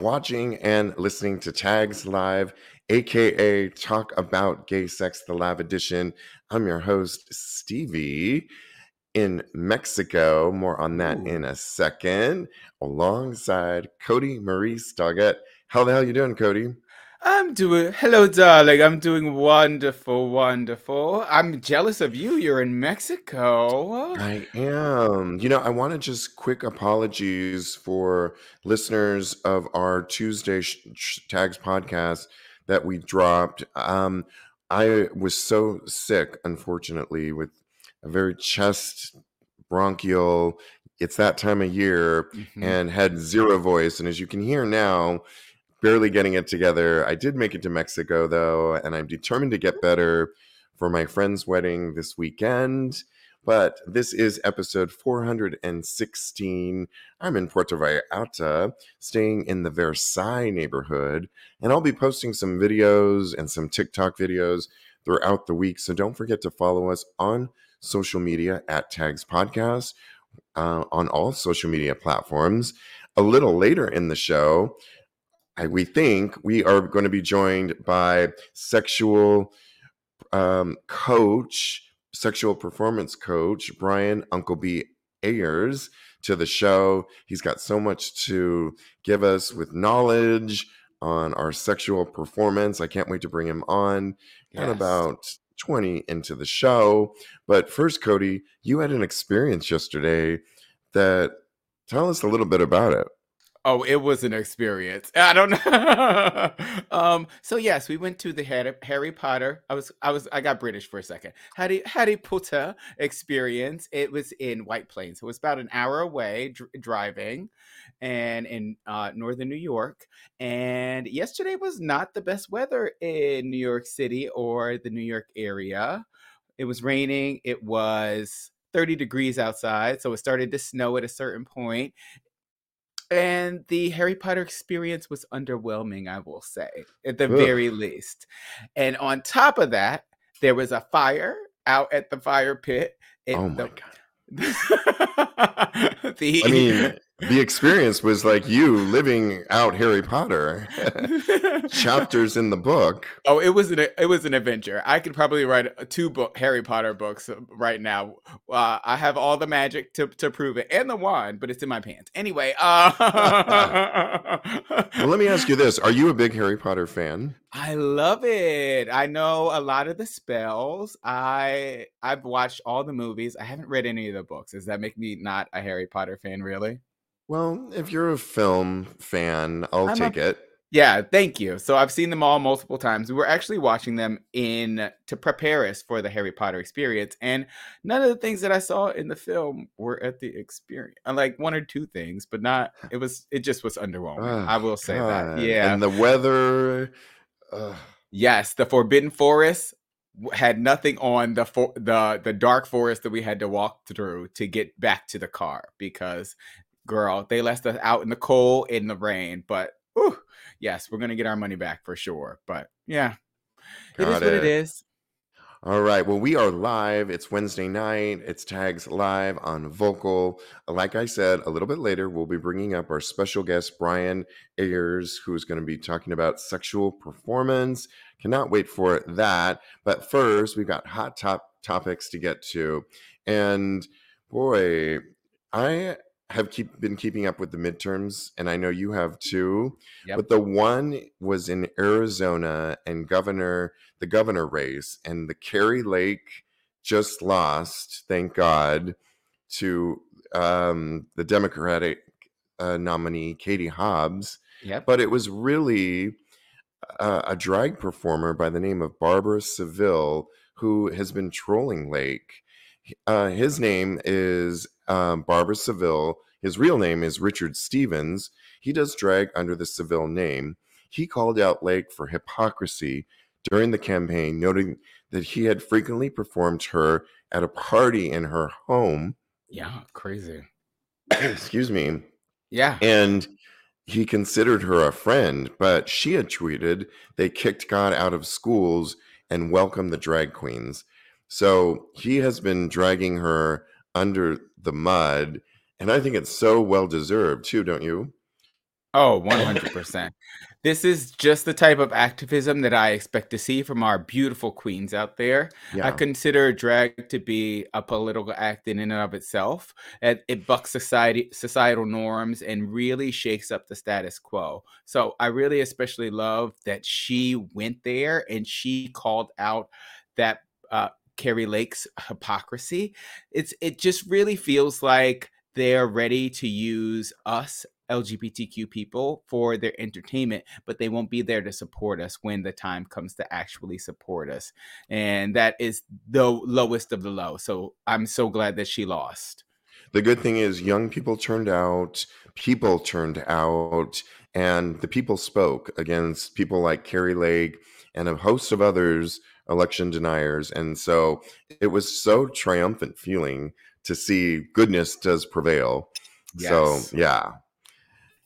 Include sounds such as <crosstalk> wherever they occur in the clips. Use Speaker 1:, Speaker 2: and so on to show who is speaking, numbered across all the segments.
Speaker 1: watching and listening to Tags Live, aka Talk About Gay Sex, the live edition. I'm your host, Stevie, in Mexico. More on that
Speaker 2: Ooh.
Speaker 1: in a second, alongside Cody Maurice Doggett. How the hell you doing, Cody?
Speaker 2: I'm doing hello, darling. I'm doing wonderful, wonderful. I'm jealous of you. You're in Mexico.
Speaker 1: I am. You know, I want to just quick apologies for listeners of our Tuesday sh- sh- Tags podcast that we dropped. Um, I was so sick, unfortunately, with a very chest bronchial. It's that time of year
Speaker 2: Mhm.
Speaker 1: and had zero voice. And as you can hear now, barely getting it together. I did make it to Mexico though, and I'm determined to get better for my friend's wedding this weekend. But this is episode 416. I'm in Puerto Vallarta, staying in the Versailles neighborhood, and I'll be posting some videos and some TikTok videos throughout the week. So don't forget to follow us on social media at Tags Podcast uh, on all social media platforms. A little later in the show, I, we think we are going to be joined by sexual um, coach, sexual performance coach Brian Uncle B Ayers to the show. He's got so much to give us with knowledge on our sexual performance. I can't wait to bring him on
Speaker 2: Yes.
Speaker 1: about 20 into the show. But first, Cody, you had an experience yesterday that tell us a little bit about it.
Speaker 2: Oh, it was an experience. I don't know. <laughs> um, so yes, we went to the Harry, Harry Potter. I was, I was, I got British for a second. Harry, Harry Potter experience. It was in White Plains. It was about an hour away dr- driving, and in uh, northern New York. And yesterday was not the best weather in New York City or the New York area. It was raining. It was 30 degrees outside, so it started to snow at a certain point and the Harry Potter experience was underwhelming, I will say, at the
Speaker 1: Ugh.
Speaker 2: very least. And on top of that, there was a fire out at the fire pit. It-
Speaker 1: oh my
Speaker 2: the,
Speaker 1: God. <laughs>
Speaker 2: the,
Speaker 1: I mean, the experience was like you living out Harry Potter <laughs> chapters in the book.
Speaker 2: Oh, it was an it was an adventure. I could probably write two book Harry Potter books uh, right now. Uh, I have all the magic to, to prove it and the wand, but it's in my pants. Anyway, uh, <laughs>
Speaker 1: Well, let me ask you this: Are you a big Harry Potter fan?
Speaker 2: I love it. I know a lot of the spells. I I've watched all the movies. I haven't read any of the books. Does that make me not a Harry Potter fan, really?
Speaker 1: Well, if you're a film fan, I'll
Speaker 2: I'm a-
Speaker 1: take it.
Speaker 2: Yeah, thank you. So I've seen them all multiple times. We were actually watching them in to prepare us for the Harry Potter experience, and none of the things that I saw in the film were at the experience. I uh, Like one or two things, but not. It was. It just was underwhelming.
Speaker 1: Oh,
Speaker 2: I will say
Speaker 1: God.
Speaker 2: that. Yeah.
Speaker 1: and the weather. ugh.
Speaker 2: Yes, the Forbidden Forest had nothing on the for- the the dark forest that we had to walk through to get back to the car because, girl, they left us out in the cold in the rain. But whew, yes, we're gonna get our money back for sure. But yeah, it is
Speaker 1: Got
Speaker 2: what
Speaker 1: it.
Speaker 2: it is.
Speaker 1: All right. Well, we are live. It's Wednesday night. It's Tags Live on Vocal. Like I said, a little bit later, we'll be bringing up our special guest, Brian Ayers, who's going to be talking about sexual performance. Cannot wait for that. But first, we've got hot top topics to get to. And boy, I have keep, been keeping up with the midterms, and I know you have too.
Speaker 2: Yep.
Speaker 1: But the one was in Arizona, and governor the governor race, and the Kari Lake just lost, thank God, to um, the Democratic uh, nominee Katie Hobbs.
Speaker 2: Yep.
Speaker 1: But it was really uh, a drag performer by the name of Barbara Seville who has been trolling Lake. Uh, his name is um, Barbara Seville. His real name is Richard Stevens. He does drag under the Seville name. He called out Lake for hypocrisy during the campaign, noting that he had frequently performed her at a party in her home.
Speaker 2: Yeah, crazy. <clears throat>
Speaker 1: Excuse me.
Speaker 2: Yeah.
Speaker 1: And he considered her a friend, but she had tweeted they kicked God out of schools and welcomed the drag queens. So he has been dragging her under the mud. And I think it's so well deserved, too, don't you?
Speaker 2: Oh, 100%. This is just the type of activism that I expect to see from our beautiful queens out there. I consider drag to be a political act in and of itself. It, it bucks society societal norms and really shakes up the status quo. So I really especially love that she went there and she called out that uh, Kari Lake's hypocrisy. It's it just really feels like they're ready to use us LGBTQ people for their entertainment, but they won't be there to support us when the time comes to actually support us. And that is the lowest of the low. So I'm so glad that she lost.
Speaker 1: The good thing is, young people turned out, people turned out, and the people spoke against people like Kari Lake and a host of others, election deniers. And so it was so triumphant feeling to see goodness does prevail. So, yeah,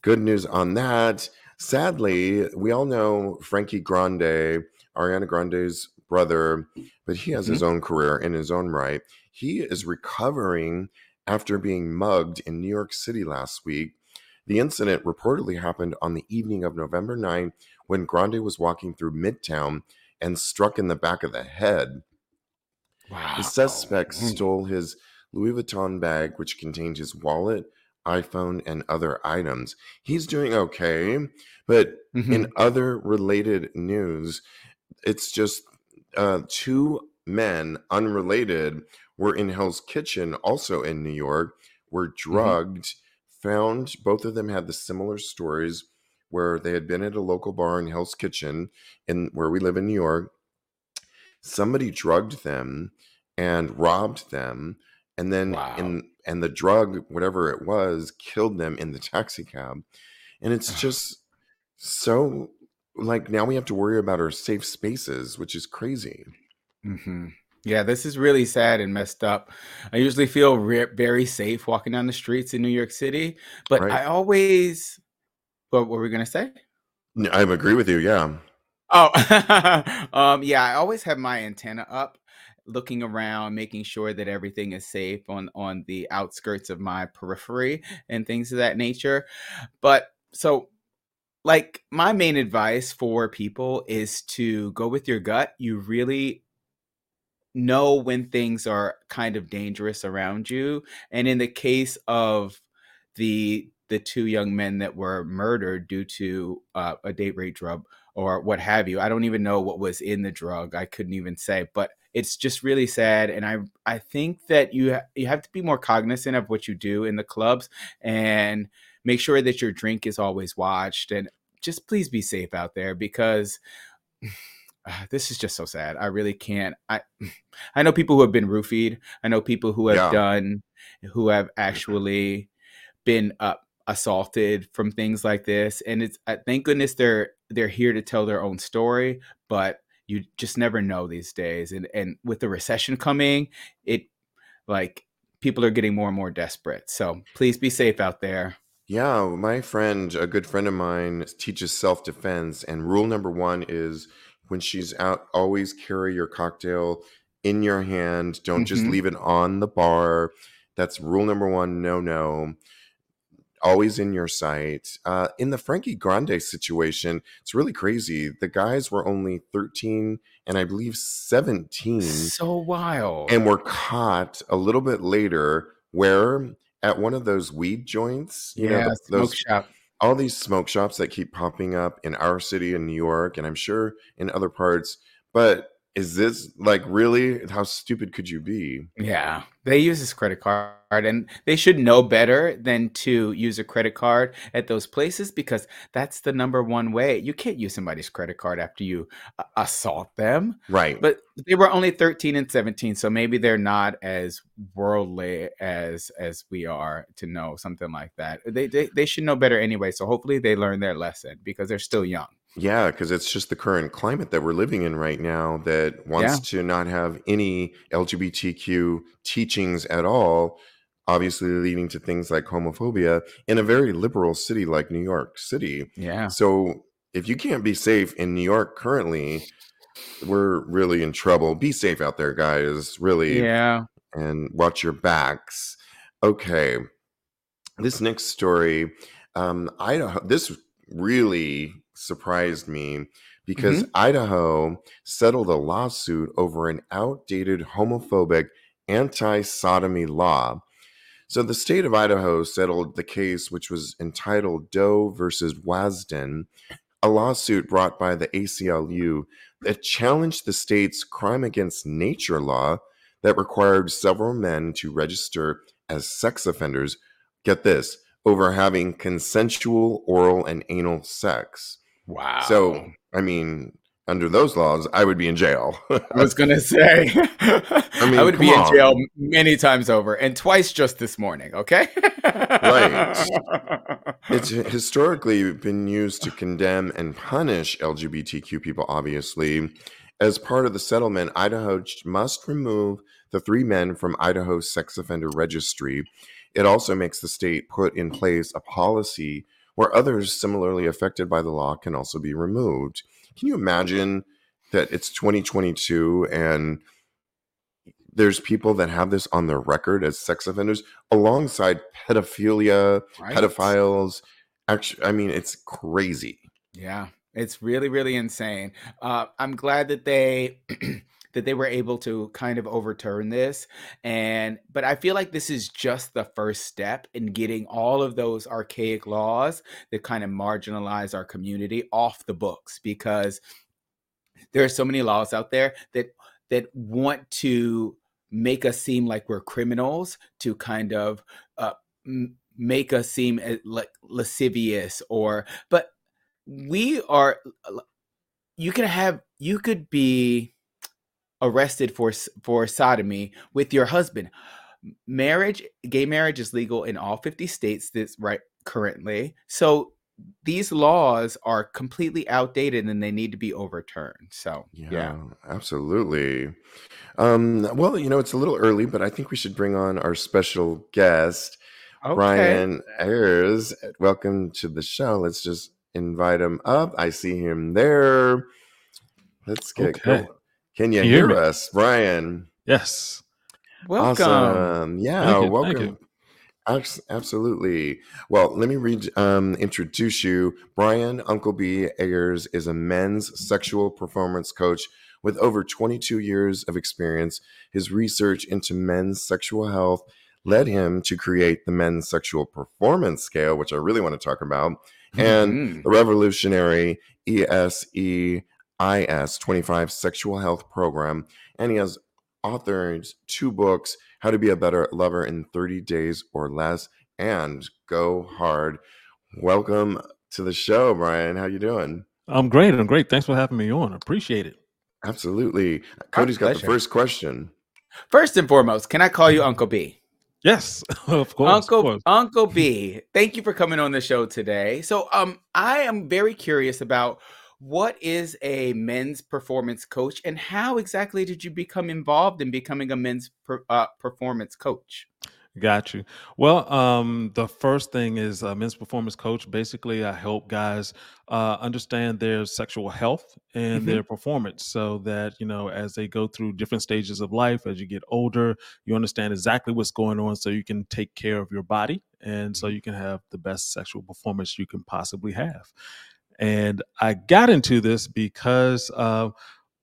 Speaker 1: good news on that. Sadly, we all know Frankie Grande, Ariana Grande's brother, but he has his own career in his own right. He is recovering after being mugged in New York City last week. The incident reportedly happened on the evening of November 9 when Grande was walking through Midtown and struck in the back of the head.
Speaker 2: Wow.
Speaker 1: The suspect
Speaker 2: Mm.
Speaker 1: stole his Louis Vuitton bag, which contained his wallet, iPhone, and other items. He's doing okay, but
Speaker 2: Mhm.
Speaker 1: in other related news, it's just uh, two men, unrelated, were in Hell's Kitchen, also in New York, were drugged. Found both of them had the similar stories where they had been at a local bar in Hell's Kitchen, in where we live in New York. Somebody drugged them and robbed them, and then
Speaker 2: Wow.
Speaker 1: in and the drug, whatever it was, killed them in the taxi cab. And it's just so like now we have to worry about our safe spaces, which is crazy.
Speaker 2: mm-hmm. Yeah, this is really sad and messed up. I usually feel re- very safe walking down the streets in New York City, but
Speaker 1: Right.
Speaker 2: I always. What were we gonna say?
Speaker 1: i agree with you. Yeah.
Speaker 2: Oh, <laughs> um, yeah. I always have my antenna up, looking around, making sure that everything is safe on on the outskirts of my periphery and things of that nature. But so like my main advice for people is to go with your gut. You really know when things are kind of dangerous around you. And in the case of the the two young men that were murdered due to uh, a date rape drug or what have you, I don't even know what was in the drug. I couldn't even say, but it's just really sad. And I I think that you ha- you have to be more cognizant of what you do in the clubs and make sure that your drink is always watched and just please be safe out there because uh, <sighs> this is just so sad. I really can't. I <sighs> I know people who have been roofied. I know people who have
Speaker 1: Yeah.
Speaker 2: done who have actually been uh, assaulted from things like this, and it's uh, thank goodness they're they're here to tell their own story. But you just never know these days, and and with the recession coming, it like people are getting more and more desperate. So please be safe out there.
Speaker 1: Yeah, my friend, a good friend of mine, teaches self defense, and rule number one is when she's out, always carry your cocktail in your hand. Don't just
Speaker 2: Mhm.
Speaker 1: leave it on the bar. That's rule number one. No, no. Always in your sight. Uh, in the Frankie Grande situation, it's really crazy. The guys were only 13 and I believe 17
Speaker 2: So wild.
Speaker 1: and were caught a little bit later where at one of those weed joints, you know,
Speaker 2: yeah,
Speaker 1: th-
Speaker 2: smoke
Speaker 1: those
Speaker 2: shop.
Speaker 1: all these smoke shops that keep popping up in our city in New York and I'm sure in other parts. But is this like really how stupid could you be?
Speaker 2: Yeah, they use this credit card, and they should know better than to use a credit card at those places because that's the number one way. You can't use somebody's credit card after you uh, assault them.
Speaker 1: Right.
Speaker 2: But they were only 13 and 17, so maybe they're not as worldly as as we are to know something like that. They they, they should know better anyway. So hopefully they learn their lesson because they're still young.
Speaker 1: Yeah, because it's just the current climate that we're living in right now that wants to not have any LGBTQ teachings at all, obviously leading to things like homophobia in a very liberal city like New York City.
Speaker 2: Yeah.
Speaker 1: So if you can't be safe in New York currently, we're really in trouble. Be safe out there, guys. Really.
Speaker 2: Yeah.
Speaker 1: And watch your backs. Okay. This next story. um, Idaho. This really surprised me because mm-hmm. Idaho settled a lawsuit over an outdated homophobic anti sodomy law. So the state of Idaho settled the case, which was entitled Doe versus Wasden, a lawsuit brought by the ACLU that challenged the state's crime against nature law that required several men to register as sex offenders. Get this over having consensual oral and anal sex.
Speaker 2: Wow.
Speaker 1: So, I mean, under those laws, I would be in jail. <laughs>
Speaker 2: I was gonna say, I, mean, I would be on. in jail many times over, and twice just this morning. Okay, right. <laughs>
Speaker 1: It's historically been used to condemn and punish LGBTQ people. Obviously, as part of the settlement, Idaho must remove the three men from Idaho's sex offender registry. It also makes the state put in place a policy where others similarly affected by the law can also be removed. Can you imagine that it's 2022 and there's people that have this on their record as sex offenders alongside pedophilia, right. pedophiles. Actually, I mean, it's crazy.
Speaker 2: Yeah, it's really, really insane. Uh, I'm glad that they that they were able to kind of overturn this and but i feel like this is just the first step in getting all of those archaic laws that kind of marginalize our community off the books because there are so many laws out there that that want to make us seem like we're criminals to kind of uh, m- make us seem eh, like lascivious or but we are you can have you could be arrested for for sodomy with your husband. Marriage, gay marriage is legal in all 50 states this right currently. So these laws are completely outdated and they need to be overturned. So, yeah, yeah.
Speaker 1: absolutely. Um, well, you know, it's a little early, but I think we should bring on our special guest, okay. Brian Ayers. Welcome to the show. Let's just invite him up. I see him there. Let's get okay. going. Can you, Can you hear, hear us, Brian?
Speaker 3: Yes.
Speaker 1: Welcome. Awesome. Yeah, you, welcome. Absolutely. Well, let me read, um, introduce you. Brian Uncle B Ayers is a men's sexual performance coach with over 22 years of experience. His research into men's sexual health led him to create the men's sexual performance scale, which I really want to talk about, and mm-hmm. the revolutionary ESE IS 25 Sexual Health Program, and he has authored two books How to Be a Better Lover in 30 Days or Less and Go Hard. Welcome to the show, Brian. How you doing?
Speaker 3: I'm great. I'm great. Thanks for having me on. Appreciate it.
Speaker 1: Absolutely. Cody's got the first question.
Speaker 2: First and foremost, can I call you Uncle B?
Speaker 3: Yes, <laughs> of course.
Speaker 2: Uncle
Speaker 3: of course.
Speaker 2: Uncle B, thank you for coming on the show today. So, um, I am very curious about what is a men's performance coach, and how exactly did you become involved in becoming a men's per, uh, performance coach?
Speaker 3: Got you. Well, um, the first thing is a men's performance coach. Basically, I help guys uh, understand their sexual health and mm-hmm. their performance so that, you know, as they go through different stages of life, as you get older, you understand exactly what's going on so you can take care of your body and so mm-hmm. you can have the best sexual performance you can possibly have. And I got into this because uh,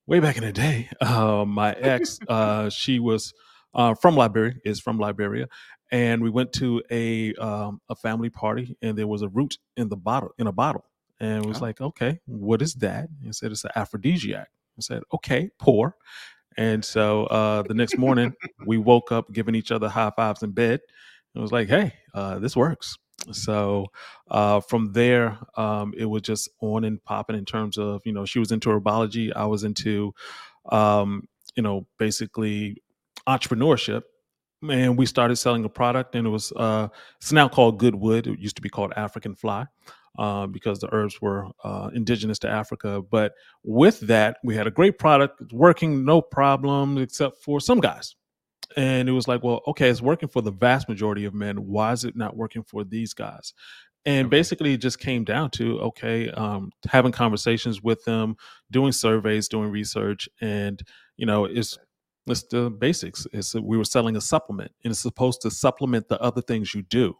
Speaker 3: way back in the day, <laughs> uh, my ex, <laughs> uh, she was uh, from Liberia, is from Liberia, and we went to a um, a family party, and there was a root in the bottle in a bottle, and it was oh. like, okay, what is that? He said it's an aphrodisiac. I said, okay, pour. And so uh, the next morning, we woke up giving each other high fives in bed. It was like, hey, uh, this works. So uh, from there, um, it was just on and popping in terms of, you know, she was into herbology. I was into, um, you know, basically entrepreneurship. And we started selling a product, and it was, uh, it's now called Goodwood. It used to be called African Fly. Uh, because the herbs were uh, indigenous to Africa. But with that, we had a great product working, no problem, except for some guys and it was like well okay it's working for the vast majority of men. Why is it not working for these guys? And basically it just came down to okay um, having conversations with them doing surveys doing research and you know it's it's the basics. It's we were selling a supplement and it's supposed to supplement the other things you do.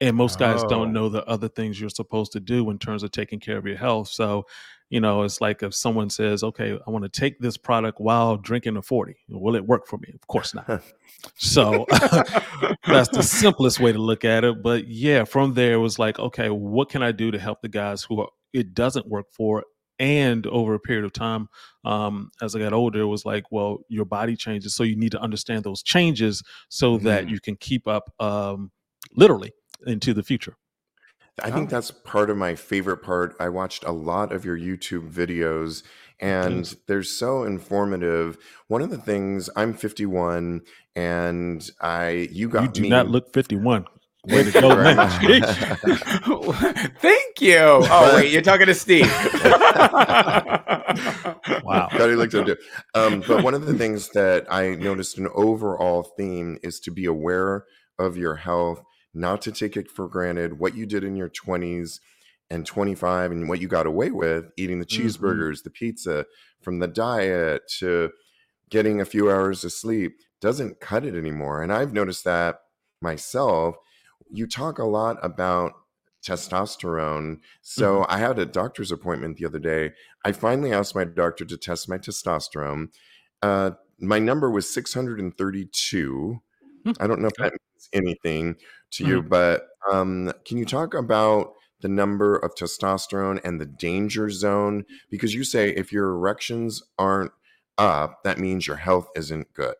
Speaker 3: And most guys
Speaker 2: Oh.
Speaker 3: don't know the other things you're supposed to do in terms of taking care of your health. So, you know, it's like if someone says, "Okay, I want to take this product while drinking a 40." Will it work for me? Of course not. <laughs> So <laughs> that's the simplest way to look at it. But yeah, from there it was like, okay, what can I do to help the guys who are, it doesn't work for? And over a period of time, um, as I got older, it was like, well, your body changes, so you need to understand those changes so that
Speaker 1: Mhm.
Speaker 3: you can keep up, um, literally into the future.
Speaker 1: I think
Speaker 2: Oh.
Speaker 1: that's part of my favorite part. I watched a lot of your YouTube videos and they're so informative. One of the things I'm 51 and I you got
Speaker 3: You do
Speaker 1: me
Speaker 3: not look 51. Way
Speaker 1: Thank
Speaker 3: to
Speaker 1: you <laughs>
Speaker 3: go,
Speaker 1: very
Speaker 3: man.
Speaker 1: much. <laughs>
Speaker 3: Sheesh.
Speaker 2: Thank you. Oh <laughs> wait, you're talking to Steve.
Speaker 3: Wow.
Speaker 1: Thought he looked so good. Um, but one of the things that I noticed an overall theme is to be aware of your health, not to take it for granted. What you did in your 20s and 25 and what you got away with eating the
Speaker 3: Mhm.
Speaker 1: cheeseburgers, the pizza, from the diet to getting a few hours of sleep doesn't cut it anymore. And I've noticed that myself. You talk a lot about testosterone. So I had a doctor's appointment the other day. I finally asked my doctor to test my testosterone. Uh, my number was 632.
Speaker 3: Hmm,
Speaker 1: I don't know if that anything to you, but um, can you talk about the number of testosterone and the danger zone? Because you say if your erections aren't up, that means your health isn't good.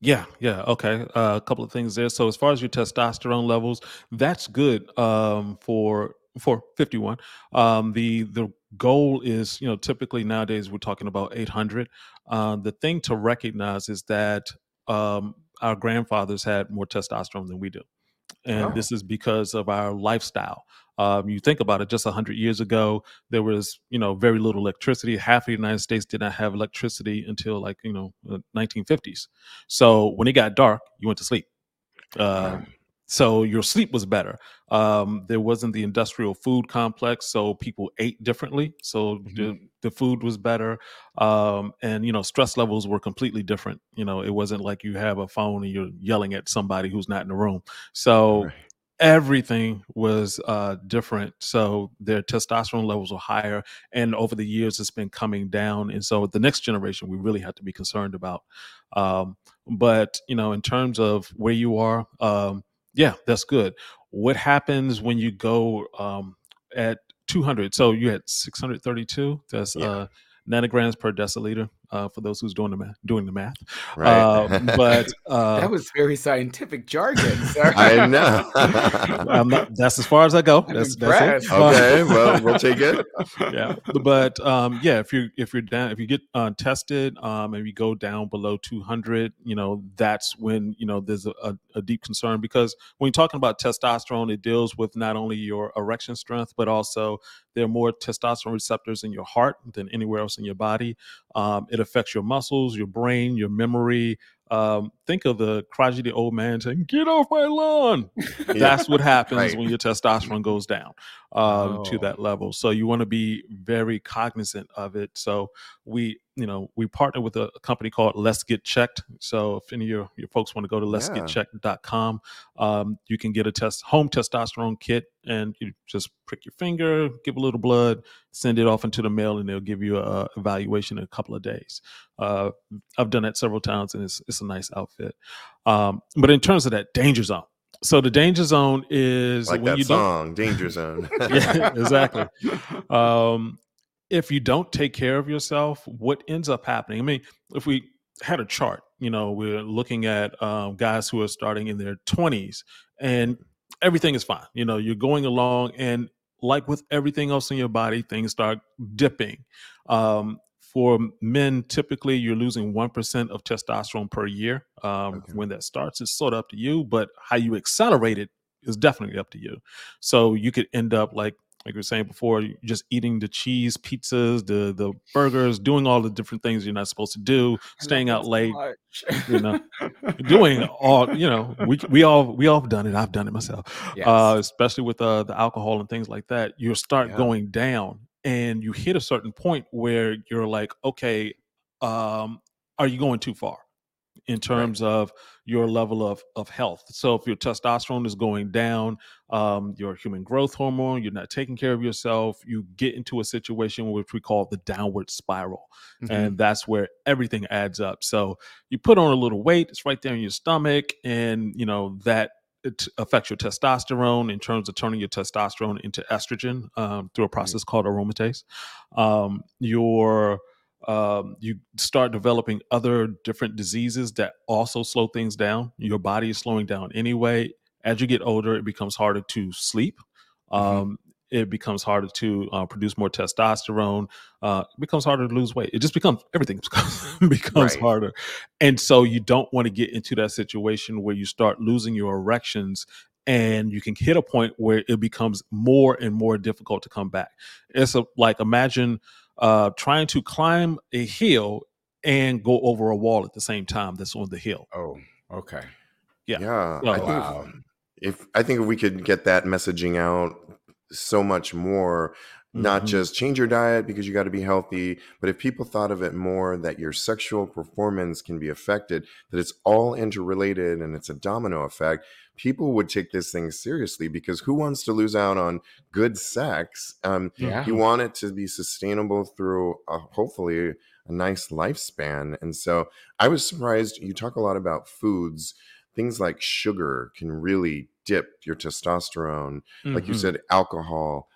Speaker 3: Yeah, yeah, okay. Uh, a couple of things there. So as far as your testosterone levels, that's good um, for for 51. Um, the the goal is, you know, typically nowadays we're talking about 800. Uh, the thing to recognize is that um, our grandfathers had more testosterone than we do, and
Speaker 2: Oh.
Speaker 3: this is because of our lifestyle. Um, you think about it, just 100 years ago, there was, you know, very little electricity. Half of the United States did not have electricity until like, you know, the 1950s. So when it got dark, you went to sleep. Um, so your sleep was better. Um, there wasn't the industrial food complex, so people ate differently. So the, the food was better, um, and you know stress levels were completely different. You know, it wasn't like you have a phone and you're yelling at somebody who's not in the room. So
Speaker 1: Right.
Speaker 3: everything was uh, different. So their testosterone levels were higher, and over the years, it's been coming down. And so the next generation, we really have to be concerned about. Um, but you know, in terms of where you are, um, yeah, that's good. What happens when you go um, at 200? So you had 632. That's
Speaker 1: Yeah.
Speaker 3: uh, nanograms per deciliter. Uh, for those who's doing the math, doing the math.
Speaker 1: Right.
Speaker 3: Um, but <laughs> uh,
Speaker 2: that was very scientific jargon, <laughs> sir.
Speaker 1: I know. <laughs>
Speaker 3: I'm not, that's as far as I go.
Speaker 2: I'm
Speaker 3: That's, that's it.
Speaker 1: okay, well, we'll take it.
Speaker 3: yeah but um yeah if you if you're down if you get uh, tested um and you go down below 200 you know that's when you know there's a, a, a deep concern because when you're talking about testosterone it deals with not only your erection strength but also there are more testosterone receptors in your heart than anywhere else in your body um, it affects your muscles your brain your memory um, think of the crotchety old man saying get off my lawn <laughs>
Speaker 1: Yeah.
Speaker 3: that's what happens
Speaker 1: Right.
Speaker 3: when your testosterone goes down um, to
Speaker 2: Oh.
Speaker 3: that level. So you want to be very cognizant of it. So we, you know, we partner with a, company called Let's Get Checked. So if any of your, your folks want to go to let's get checked.com, um, you can get a test home testosterone kit and you just prick your finger, give a little blood, send it off into the mail, and they'll give you a evaluation in a couple of days. Uh, I've done that several times, and it's it's a nice outfit. Um, but in terms of that danger zone, so the danger zone is
Speaker 1: like
Speaker 3: when
Speaker 1: that
Speaker 3: you don't
Speaker 1: song, Danger Zone. <laughs>
Speaker 3: yeah, exactly. <laughs> Um, if you don't take care of yourself, what ends up happening? I mean, if we had a chart, you know, we're looking at um, guys who are starting in their 20s and everything is fine. You know, you're going along, and like with everything else in your body, things start dipping. Um, for men, typically you're losing 1% of testosterone per year. Um,
Speaker 1: Okay.
Speaker 3: When that starts, it's sort of up to you, but how you accelerate it is definitely up to you. So you could end up like like we were saying before, just eating the cheese, pizzas, the the burgers, doing all the different things you're not supposed to do, staying out late, you know, doing all you know. We we all we all have done it. I've done it myself,
Speaker 2: Yes.
Speaker 3: uh, especially with uh, the alcohol and things like that. You start
Speaker 1: Yeah.
Speaker 3: going down, and you hit a certain point where you're like, okay, um, are you going too far? in terms right. of your level of of health. So if your testosterone is going down, um, your human growth hormone, you're not taking care of yourself, you get into a situation which we call the downward spiral, mm-hmm. and that's where everything adds up. So you put on a little weight, it's right there in your stomach, and you know that it affects your testosterone in terms of turning your testosterone into estrogen um, through a process mm-hmm. called aromatase. Um, your um, you start developing other different diseases that also slow things down. Your body is slowing down anyway. As you get older, it becomes harder to sleep. Mm-hmm. It becomes harder to uh, produce more testosterone. Uh, it becomes harder to lose weight. It just becomes everything <laughs> becomes right. harder, and so you don't want to get into that situation where you start losing your erections, and you can hit a point where it becomes more and more difficult to come back. It's a, like imagine uh, trying to climb a hill and go over a wall at the same time that's on the hill.
Speaker 2: Oh, okay.
Speaker 1: Yeah. Yeah. So, I think wow. if, if I think if we could get that messaging out so much more, not mm-hmm. just change your diet because you got to be healthy, but if people thought of it more that your sexual performance can be affected, that it's all interrelated and it's a domino effect, people would take this thing seriously because who wants to lose out on good sex? Um, yeah. You want it to be sustainable through a, hopefully a nice lifespan. And so I was surprised. You talk a lot about foods. Things like sugar can really dip your testosterone. Mm-hmm. Like you mm-hmm. said, alcohol,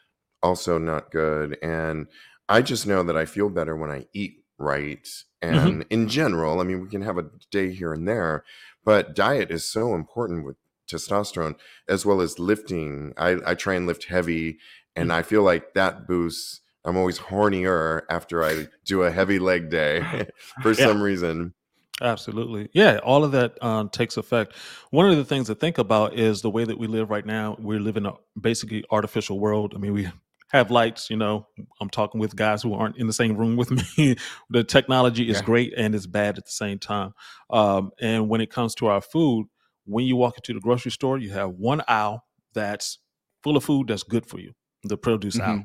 Speaker 1: also not good. And I just know that I feel better when I eat right. Mm-hmm. And mm-hmm. in general, I mean, we can have a day here and there, but diet is so important with testosterone as well as lifting. I, I try and lift heavy, and I feel like that boosts. I'm always hornier after I do a heavy leg day <laughs> <laughs> for yeah. some reason.
Speaker 3: Absolutely. Yeah, all of that um, takes effect. One of the things to think about is the way that we live right now. We live in a basically artificial world. I mean, we have lights, you know. I'm talking with guys who aren't in the same room with <laughs> me. the technology is yeah. great and it's bad at the same time. Um, and when it comes to our food, when you walk into the grocery store, you have one aisle that's full of food that's good for you, the produce mm-hmm. aisle.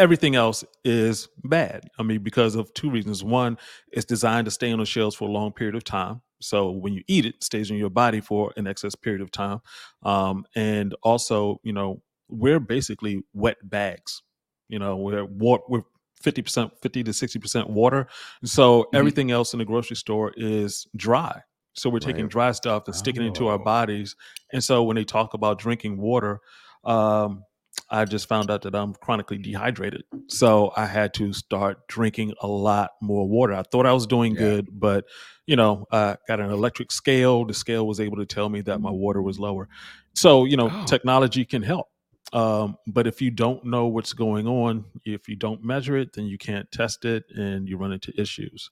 Speaker 3: Everything else is bad. I mean, because of two reasons. One, it's designed to stay on the shelves for a long period of time. So when you eat it, it stays in your body for an excess period of time. Um, and also, you know, we're basically wet bags. You know, we're we're 50%, 50 to 60% water. So mm-hmm. everything else in the grocery store is dry. So we're taking right. dry stuff and sticking oh. it into our oh. bodies. And so when they talk about drinking water, um, I just found out that I'm chronically dehydrated. So I had to start drinking a lot more water. I thought I was doing yeah. good, but you know, I got an electric scale. The scale was able to tell me that my water was lower. So, you know, oh. technology can help. Um, but if you don't know what's going on, if you don't measure it, then you can't test it and you run into issues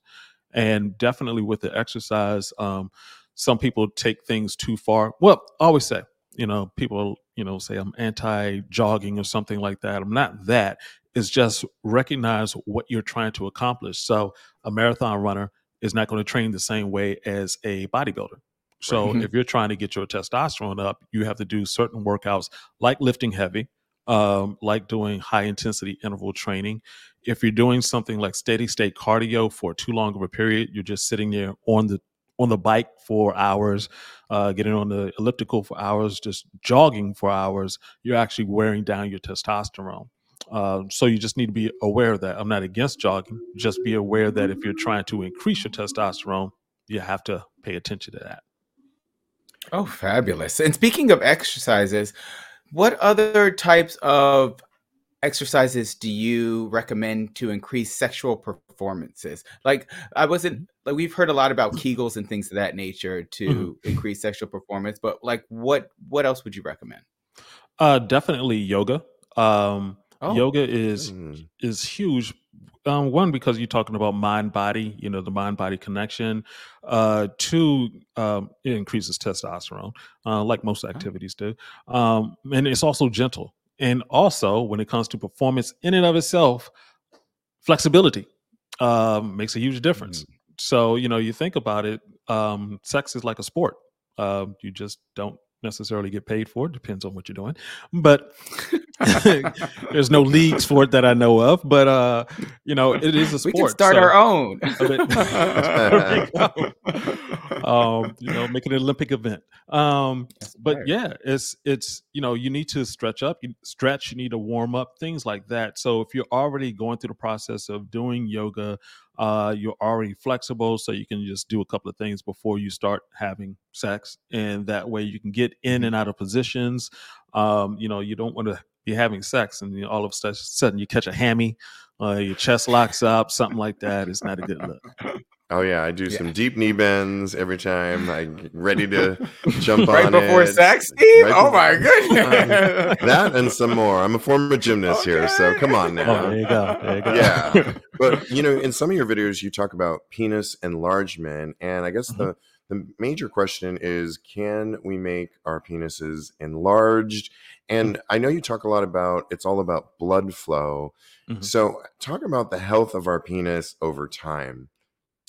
Speaker 3: and definitely with the exercise um, some people take things too far well I always say you know people you know say i'm anti jogging or something like that i'm not that it's just recognize what you're trying to accomplish so a marathon runner is not going to train the same way as a bodybuilder so right. if you're trying to get your testosterone up you have to do certain workouts like lifting heavy um, like doing high intensity interval training. If you're doing something like steady state cardio for too long of a period, you're just sitting there on the on the bike for hours, uh, getting on the elliptical for hours, just jogging for hours, you're actually wearing down your testosterone. Uh, so you just need to be aware of that. I'm not against jogging. Just be aware that if you're trying to increase your testosterone, you have to pay attention to that.
Speaker 2: Oh, fabulous. And speaking of exercises, what other types of exercises do you recommend to increase sexual performances? Like I wasn't mm-hmm. like we've heard a lot about Kegels and things of that nature to mm-hmm. increase sexual performance, but like what what else would you recommend?
Speaker 3: Uh definitely yoga. Um oh. yoga is mm. is huge um, one because you're talking about mind body, you know, the mind body connection. Uh, two, um, it increases testosterone, uh, like most activities do, um, and it's also gentle. And also, when it comes to performance in and of itself, flexibility um, makes a huge difference. Mm-hmm. So, you know, you think about it, um, sex is like a sport. Uh, you just don't necessarily get paid for. It depends on what you're doing, but <laughs> there's no leagues for it that I know of. But uh, you know, it is a sport.
Speaker 2: We can start
Speaker 3: so-
Speaker 2: our own. <laughs>
Speaker 3: There we go. um, you know, make it an Olympic event. Um,
Speaker 2: That's
Speaker 3: but yeah, it's it's you know you need to stretch up, you stretch, you need to warm up, things like that. So if you're already going through the process of doing yoga, uh, you're already flexible, so you can just do a couple of things before you start having sex, and that way you can get in and out of positions. Um, you know, you don't want to be having sex and you know, all of a sudden you catch a hammy, uh, your chest locks up, something like that. It's not a good look.
Speaker 1: Oh yeah, I do
Speaker 2: Yeah.
Speaker 1: some deep knee bends every time. I get ready to <laughs> jump
Speaker 2: right
Speaker 1: on
Speaker 2: before
Speaker 1: it.
Speaker 2: sex, Steve.
Speaker 1: Right
Speaker 2: oh my
Speaker 1: before- <laughs>
Speaker 2: goodness.
Speaker 1: that and some more. I'm a former gymnast here, so come on <laughs>
Speaker 3: Oh,
Speaker 1: now.
Speaker 3: there you go. There you go.
Speaker 1: Yeah. but you know, in some of your videos, you talk about penis enlargement, and I guess
Speaker 3: Mhm.
Speaker 1: the the major question is, can we make our penises enlarged? And I know you talk a lot about it's all about blood flow.
Speaker 3: Mhm.
Speaker 1: So, talk about the health of our penis over time.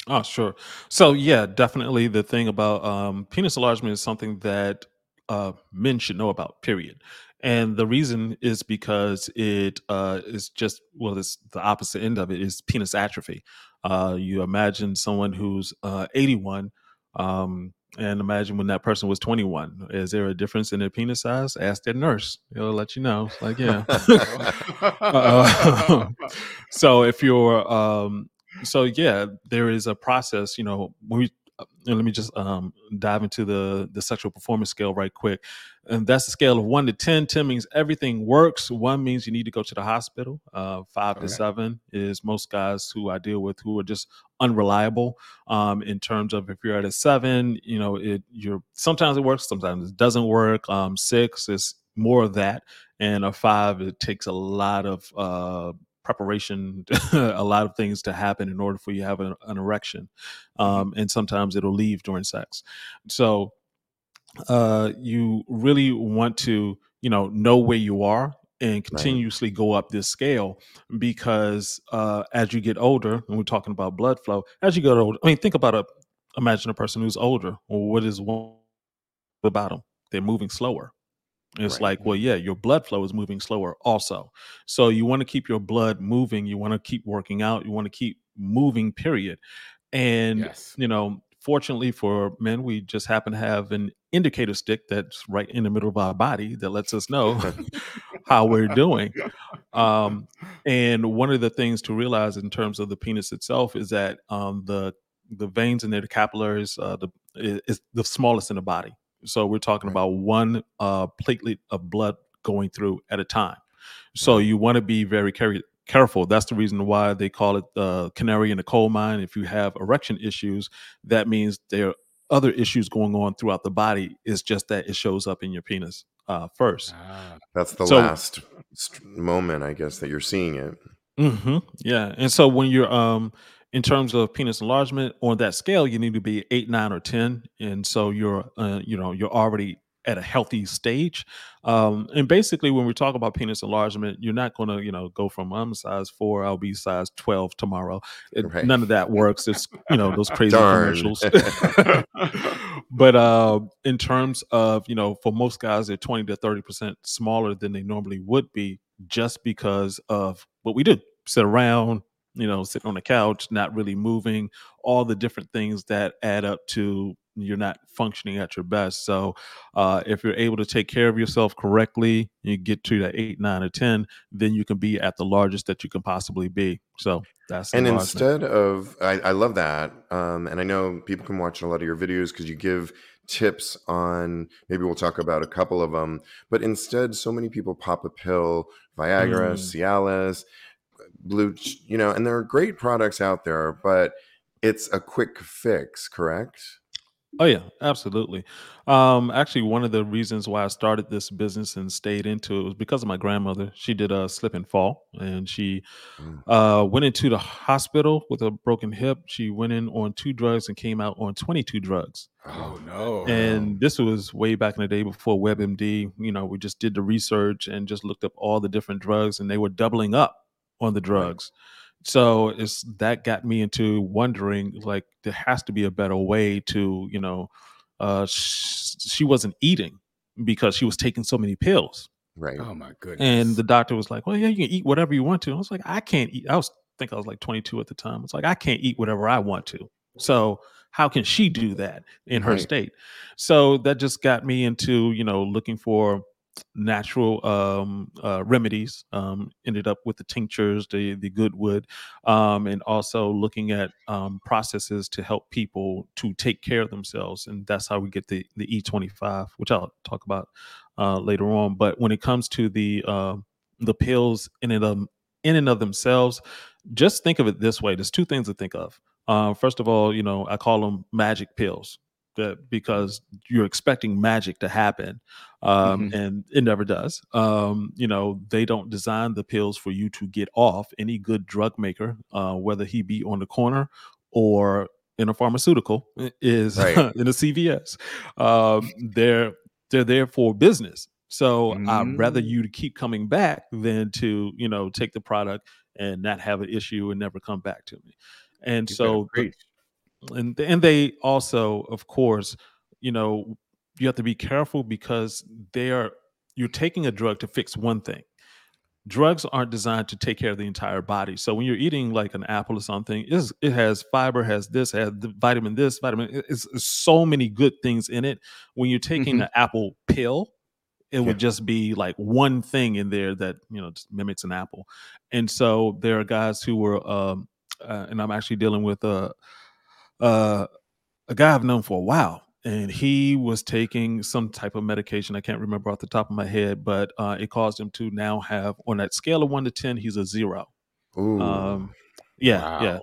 Speaker 3: Oh, sure. So yeah, definitely the thing about um, penis enlargement is something that uh, men should know about. Period. And the reason is because it uh, is just well, it's the opposite end of it is penis atrophy. Uh, you imagine someone who's uh, 81, um, and imagine when that person was 21. Is there a difference in their penis size? Ask their nurse; they'll let you know. It's like, yeah. <laughs> <laughs> Uh, <laughs> so if you're um so yeah there is a process you know when we uh, and let me just um dive into the the sexual performance scale right quick. And that's the scale of 1 to 10 10 means everything works. 1 means you need to go to the hospital. Uh 5 to 7 is most guys who i deal with who are just unreliable um in terms of if you're at a 7 you know it you're sometimes it works sometimes it doesn't work. Um 6 is more of that and a five it takes a lot of uh preparation <laughs> a lot of things to happen in order for you to have an, an erection um and sometimes it'll leave during sex. So uh you really want to you know know where you are and continuously go up this scale because uh as you get older and we're talking about blood flow as you get older i mean think about a imagine a person who's older well what is one about them they're moving slower it's
Speaker 1: Right.
Speaker 3: like, well, yeah, your blood flow is moving slower also. So you want to keep your blood moving. You want to keep working out. You want to keep moving, period. And,
Speaker 2: yes.
Speaker 3: you know, fortunately for men, we just happen to have an indicator stick that's right in the middle of our body that lets us know <laughs> <laughs> how we're doing. Um, and one of the things to realize in terms of the penis itself is that um, the the veins in there, the capillaries, uh, the is the smallest in the body. So we're talking
Speaker 1: Right.
Speaker 3: about one uh, platelet of blood going through at a time. So
Speaker 1: Right.
Speaker 3: you want to be very care- careful. That's the reason why they call it the canary in the coal mine. If you have erection issues, that means there are other issues going on throughout the body. It's just that it shows up in your penis uh, first.
Speaker 2: Ah,
Speaker 1: That's the
Speaker 3: So-
Speaker 1: last st- moment, I guess, that you're seeing it.
Speaker 3: hmm Yeah, and so when you're um in terms of penis enlargement on that scale, you need to be eight, nine, or ten, and so you're uh, you know you're already at a healthy stage. Um, and basically, when we talk about penis enlargement, you're not going to you know go from I'm size four, I'll be size twelve tomorrow. It-
Speaker 1: Right.
Speaker 3: None of that works. It's you know those <laughs> crazy commercials. <laughs> <laughs> but uh, in terms of you know, for most guys, they're twenty to thirty percent smaller than they normally would be, just because of what we do: sit around, you know, sitting on the couch, not really moving, all the different things that add up to you're not functioning at your best. So, uh, if you're able to take care of yourself correctly, you get to that eight, nine, or ten, then you can be at the largest that you can possibly be. So that's
Speaker 1: and instead of I, I love that um, and i know people can watch a lot of your videos because you give tips on maybe we'll talk about a couple of them but instead so many people pop a pill viagra
Speaker 3: Mm.
Speaker 1: cialis blue you know and there are great products out there but it's a quick fix correct
Speaker 3: Oh yeah, absolutely. Um, actually, one of the reasons why I started this business and stayed into it was because of my grandmother. She did a slip and fall, and she
Speaker 1: Mm.
Speaker 3: uh, went into the hospital with a broken hip. She went in on two drugs and came out on twenty-two drugs.
Speaker 2: oh no.
Speaker 3: And this was way back in the day before WebMD. You know, we just did the research and just looked up all the different drugs, and they were doubling up on the drugs. So it's that got me into wondering, like, there has to be a better way to, you know, uh, sh- she wasn't eating, because she was taking so many pills.
Speaker 1: Right.
Speaker 2: Oh my goodness.
Speaker 3: And the doctor was like, "Well, yeah, you can eat whatever you want to." I was like, "I can't eat." I was I think I was like 22 at the time. It's like I can't eat whatever I want to. So how can she do that in her
Speaker 1: Right.
Speaker 3: state? So that just got me into you know looking for natural um, uh, remedies. Um, ended up with the tinctures, the the Goodwood, um, and also looking at um, processes to help people to take care of themselves, and that's how we get the the E25, which I'll talk about uh, later on. But when it comes to the um the pills in and in and of themselves, just think of it this way. There's two things to think of. Uh, first of all, you know, I call them magic pills because you're expecting magic to happen um,
Speaker 2: Mhm.
Speaker 3: and it never does. Um, you know, they don't design the pills for you to get off. Any good drug maker, uh, whether he be on the corner or in a pharmaceutical, is
Speaker 1: Right. <laughs>
Speaker 3: in a CVS. Um, they're they're there for business. So I'd rather
Speaker 2: Mm.
Speaker 3: you to keep coming back than to you know take the product and not have an issue and never come back to me. And
Speaker 2: You
Speaker 3: so the. And and they also of course you know you have to be careful because they are you're taking a drug to fix one thing drugs aren't designed to take care of the entire body so when you're eating like an apple or something it has fiber has this has the vitamin this vitamin it's, it's so many good things in it when you're taking
Speaker 2: Mhm.
Speaker 3: an apple pill it
Speaker 2: Yeah.
Speaker 3: would just be like one thing in there that you know just mimics an apple and so there are guys who were um uh, and i'm actually dealing with a uh, a guy I've known for a while, and he was taking some type of medication. I can't remember off the top of my head, but uh, it caused him to now have on that scale of one to ten, he's a zero.
Speaker 1: Ooh.
Speaker 3: Um, yeah,
Speaker 2: Wow.
Speaker 3: yeah.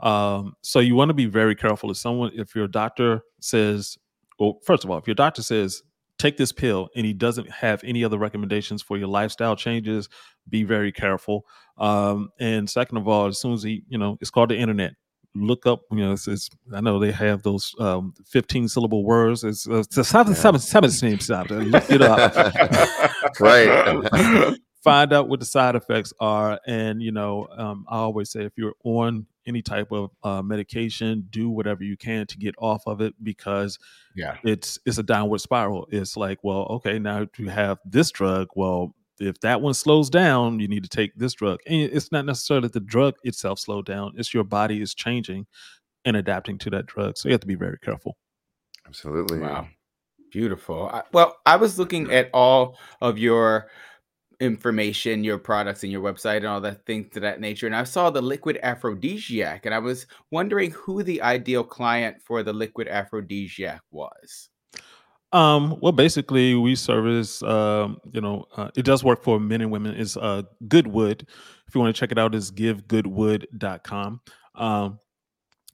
Speaker 3: Um, so you want to be very careful. If someone, if your doctor says, well, first of all, if your doctor says take this pill and he doesn't have any other recommendations for your lifestyle changes, be very careful. Um, and second of all, as soon as he, you know, it's called the internet. Look up, you know, it's, it's I know they have those um, 15 syllable words. It's, uh, it's seven,
Speaker 1: Yeah.
Speaker 3: seven, seven, seven, seven. Look it up <laughs>
Speaker 1: right. <laughs>
Speaker 3: find out what the side effects are and you know um, i always say if you're on any type of uh, medication do whatever you can to get off of it because
Speaker 2: Yeah.
Speaker 3: it's it's a downward spiral it's like well okay now you have this drug well if that one slows down you need to take this drug and it's not necessarily the drug itself slow down it's your body is changing and adapting to that drug so you have to be very careful
Speaker 1: Absolutely.
Speaker 2: Wow. Beautiful. I, well, I was looking at all of your information, your products, and your website, and all that things to that nature. And I saw the liquid aphrodisiac, and I was wondering who the ideal client for the liquid aphrodisiac was.
Speaker 3: Um, well, basically, we service, um, you know, uh, it does work for men and women. It's uh, Goodwood. If you want to check it out, is givegoodwood.com. Um,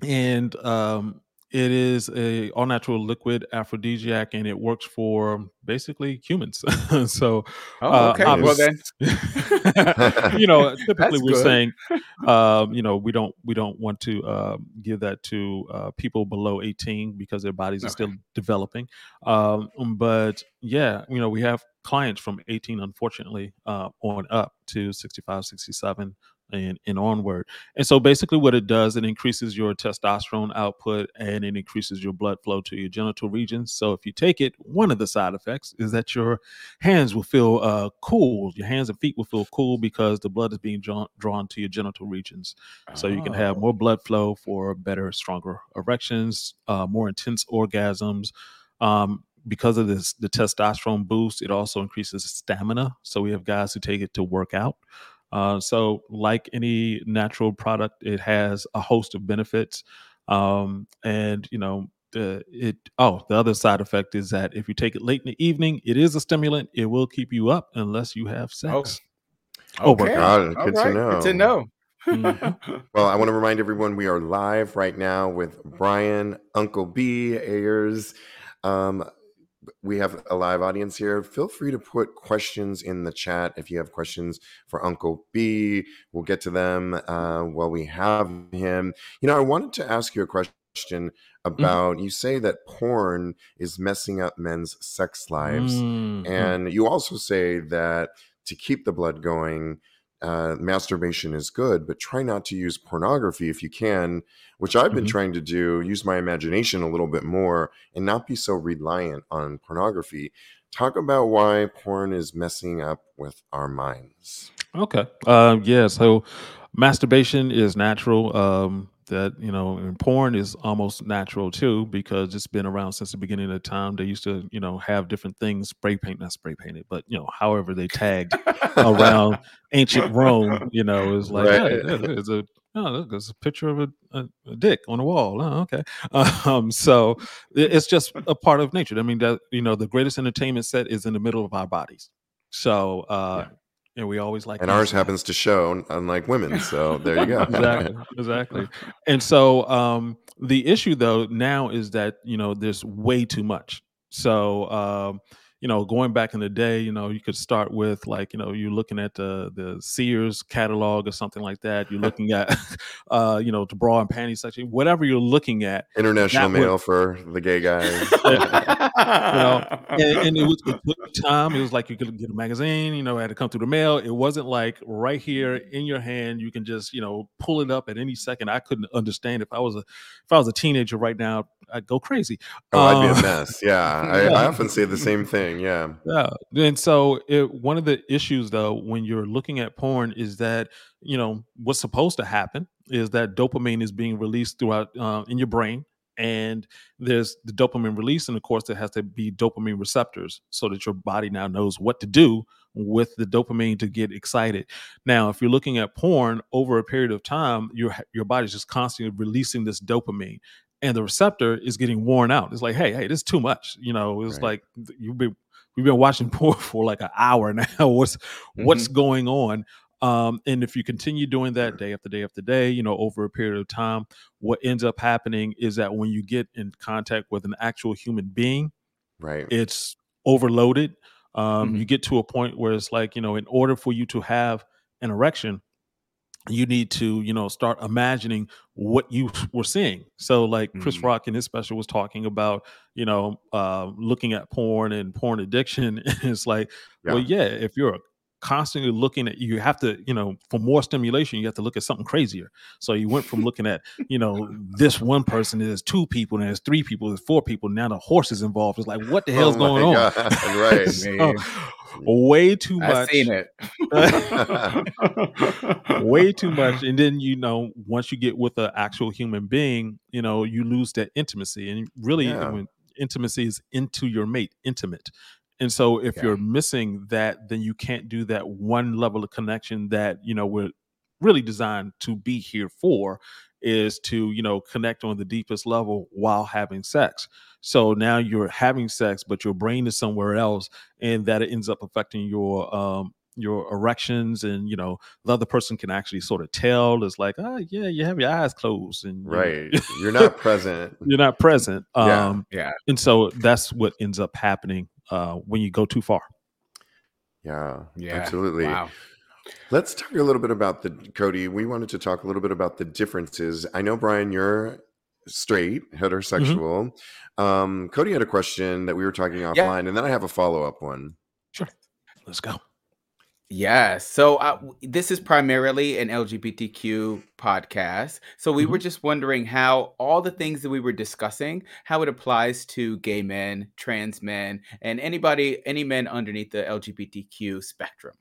Speaker 3: and um, it is a all natural liquid aphrodisiac, and it works for basically humans. <laughs> so,
Speaker 2: Oh,
Speaker 3: uh,
Speaker 2: okay. Well, then. <laughs>
Speaker 3: you know, typically we're
Speaker 2: good.
Speaker 3: saying, <laughs> um, you know, we don't we don't want to um, give that to uh, people below 18 because their bodies are still developing. Um, but yeah, you know, we have clients from 18, unfortunately, uh, on up to 65, 67. And, and onward. And so basically, what it does, it increases your testosterone output and it increases your blood flow to your genital regions. So if you take it, one of the side effects is that your hands will feel uh, cool. Your hands and feet will feel cool because the blood is being drawn, drawn to your genital regions. So you can have
Speaker 2: Oh.
Speaker 3: more blood flow for better, stronger erections, uh, more intense orgasms. Um, because of this, the testosterone boost, it also increases stamina. So we have guys who take it to work out. Uh, so, like any natural product, it has a host of benefits. Um, and you know, the it oh, the other side effect is that if you take it late in the evening, it is a stimulant. It will keep you up unless you have sex. Oh, work
Speaker 2: Okay.
Speaker 3: out.
Speaker 1: Got it.
Speaker 2: All
Speaker 1: Good to
Speaker 2: right. Good to
Speaker 1: know.
Speaker 2: know.
Speaker 3: Mhm. <laughs>
Speaker 1: Well, I want to remind everyone we are live right now with Brian, Uncle B, Ayers. Um, we have a live audience here. Feel free to put questions in the chat if you have questions for Uncle B. We'll get to them uh, while we have him. You know, I wanted to ask you a question about you say that porn is messing up men's sex lives.
Speaker 3: Mhm.
Speaker 1: And you also say that to keep the blood going, uh, masturbation is good, but try not to use pornography if you can, which I've been
Speaker 3: Mhm.
Speaker 1: trying to do, use my imagination a little bit more and not be so reliant on pornography. talk about why porn is messing up with our minds.
Speaker 3: Okay. Uh, yeah. So masturbation is natural. Um, that you know, and porn is almost natural too because it's been around since the beginning of time. They used to, you know, have different things spray paint, not spray painted, but you know, however they tagged around <laughs> ancient Rome. You know, is like
Speaker 1: Right.
Speaker 3: yeah, yeah, it's a oh, look, there's a picture of a, a, a dick on the wall. Oh, okay. <laughs> Um, so it's just a part of nature. I mean, that you know, the greatest entertainment set is in the middle of our bodies. So uh, and we always like
Speaker 1: And ours happens to show, unlike women. So there you go. <laughs>
Speaker 3: exactly exactly and so um the issue though now is that you know there's way too much so um you know going back in the day you know you could start with like you know you're looking at the the sears catalog or something like that you're <laughs> looking at <laughs> uh you know the bra and panty section whatever you're looking at
Speaker 1: International
Speaker 3: That would-
Speaker 1: mail for the gay guys. <laughs>
Speaker 3: You know, and, and it was it took time. It was like you could get a magazine, you know, it had to come through the mail. It wasn't like right here in your hand. You can just, you know, pull it up at any second. I couldn't understand if I was a if I was a teenager right now, I'd go crazy.
Speaker 1: Oh, I'd be a
Speaker 3: Um,
Speaker 1: mess. Yeah. I, I often say the same thing. Yeah.
Speaker 3: yeah. And so it, one of the issues though, when you're looking at porn is that, you know, what's supposed to happen is that dopamine is being released throughout uh, in your brain. And there's the dopamine release, and of course, there has to be dopamine receptors so that your body now knows what to do with the dopamine to get excited. Now, if you're looking at porn over a period of time, your your body's just constantly releasing this dopamine, and the receptor is getting worn out. It's like, hey, hey, this is too much. You know, it's
Speaker 1: Right.
Speaker 3: like you've been we've been watching <laughs> porn for like an hour now. <laughs> What's what's going on? Um, and if you continue doing that day after day after day, you know, over a period of time, what ends up happening is that when you get in contact with an actual human being,
Speaker 1: Right.
Speaker 3: it's overloaded. Um,
Speaker 2: Mhm.
Speaker 3: You get to a point where it's like, you know, in order for you to have an erection, you need to, you know, start imagining what you <laughs> were seeing. So, like Chris
Speaker 2: Mm.
Speaker 3: Rock in his special was talking about, you know, uh, looking at porn and porn addiction. <laughs> it's like, well, yeah, if you're constantly looking at, you have to, you know, for more stimulation, you have to look at something crazier. So you went from looking at, you know, this one person, there's two people, and there's three people, there's four people. Now the horse is involved. It's like, what the hell's
Speaker 1: Oh
Speaker 3: going on? <laughs>
Speaker 1: Right.
Speaker 3: So, way too much
Speaker 2: I've seen it. <laughs>
Speaker 3: way too much and then you know once you get with an actual human being you know you lose that intimacy and really
Speaker 1: Yeah.
Speaker 3: when intimacy is into your mate intimate and so if
Speaker 2: Yeah.
Speaker 3: you're missing that then you can't do that one level of connection that you know we're really designed to be here for is to you know connect on the deepest level while having sex so now you're having sex but your brain is somewhere else and that ends up affecting your um your erections and you know the other person can actually sort of tell it's like oh yeah you have your eyes closed and
Speaker 1: Right. You're not present. <laughs>
Speaker 3: you're not present
Speaker 1: Yeah.
Speaker 3: um
Speaker 2: Yeah.
Speaker 3: and so that's what ends up happening uh when you go too far
Speaker 1: Yeah.
Speaker 2: Yeah.
Speaker 1: Absolutely.
Speaker 2: Wow.
Speaker 1: Let's talk a little bit about the Cody. We wanted to talk a little bit about the differences. I know Brian, you're straight, heterosexual. Um, Cody had a question that we were talking offline, and then I have a follow up one.
Speaker 3: Sure, let's go
Speaker 2: Yeah. So uh, w- this is primarily an LGBTQ podcast. So we were just wondering how all the things that we were discussing, how it applies to gay men, trans men, and anybody, any men underneath the LGBTQ spectrum.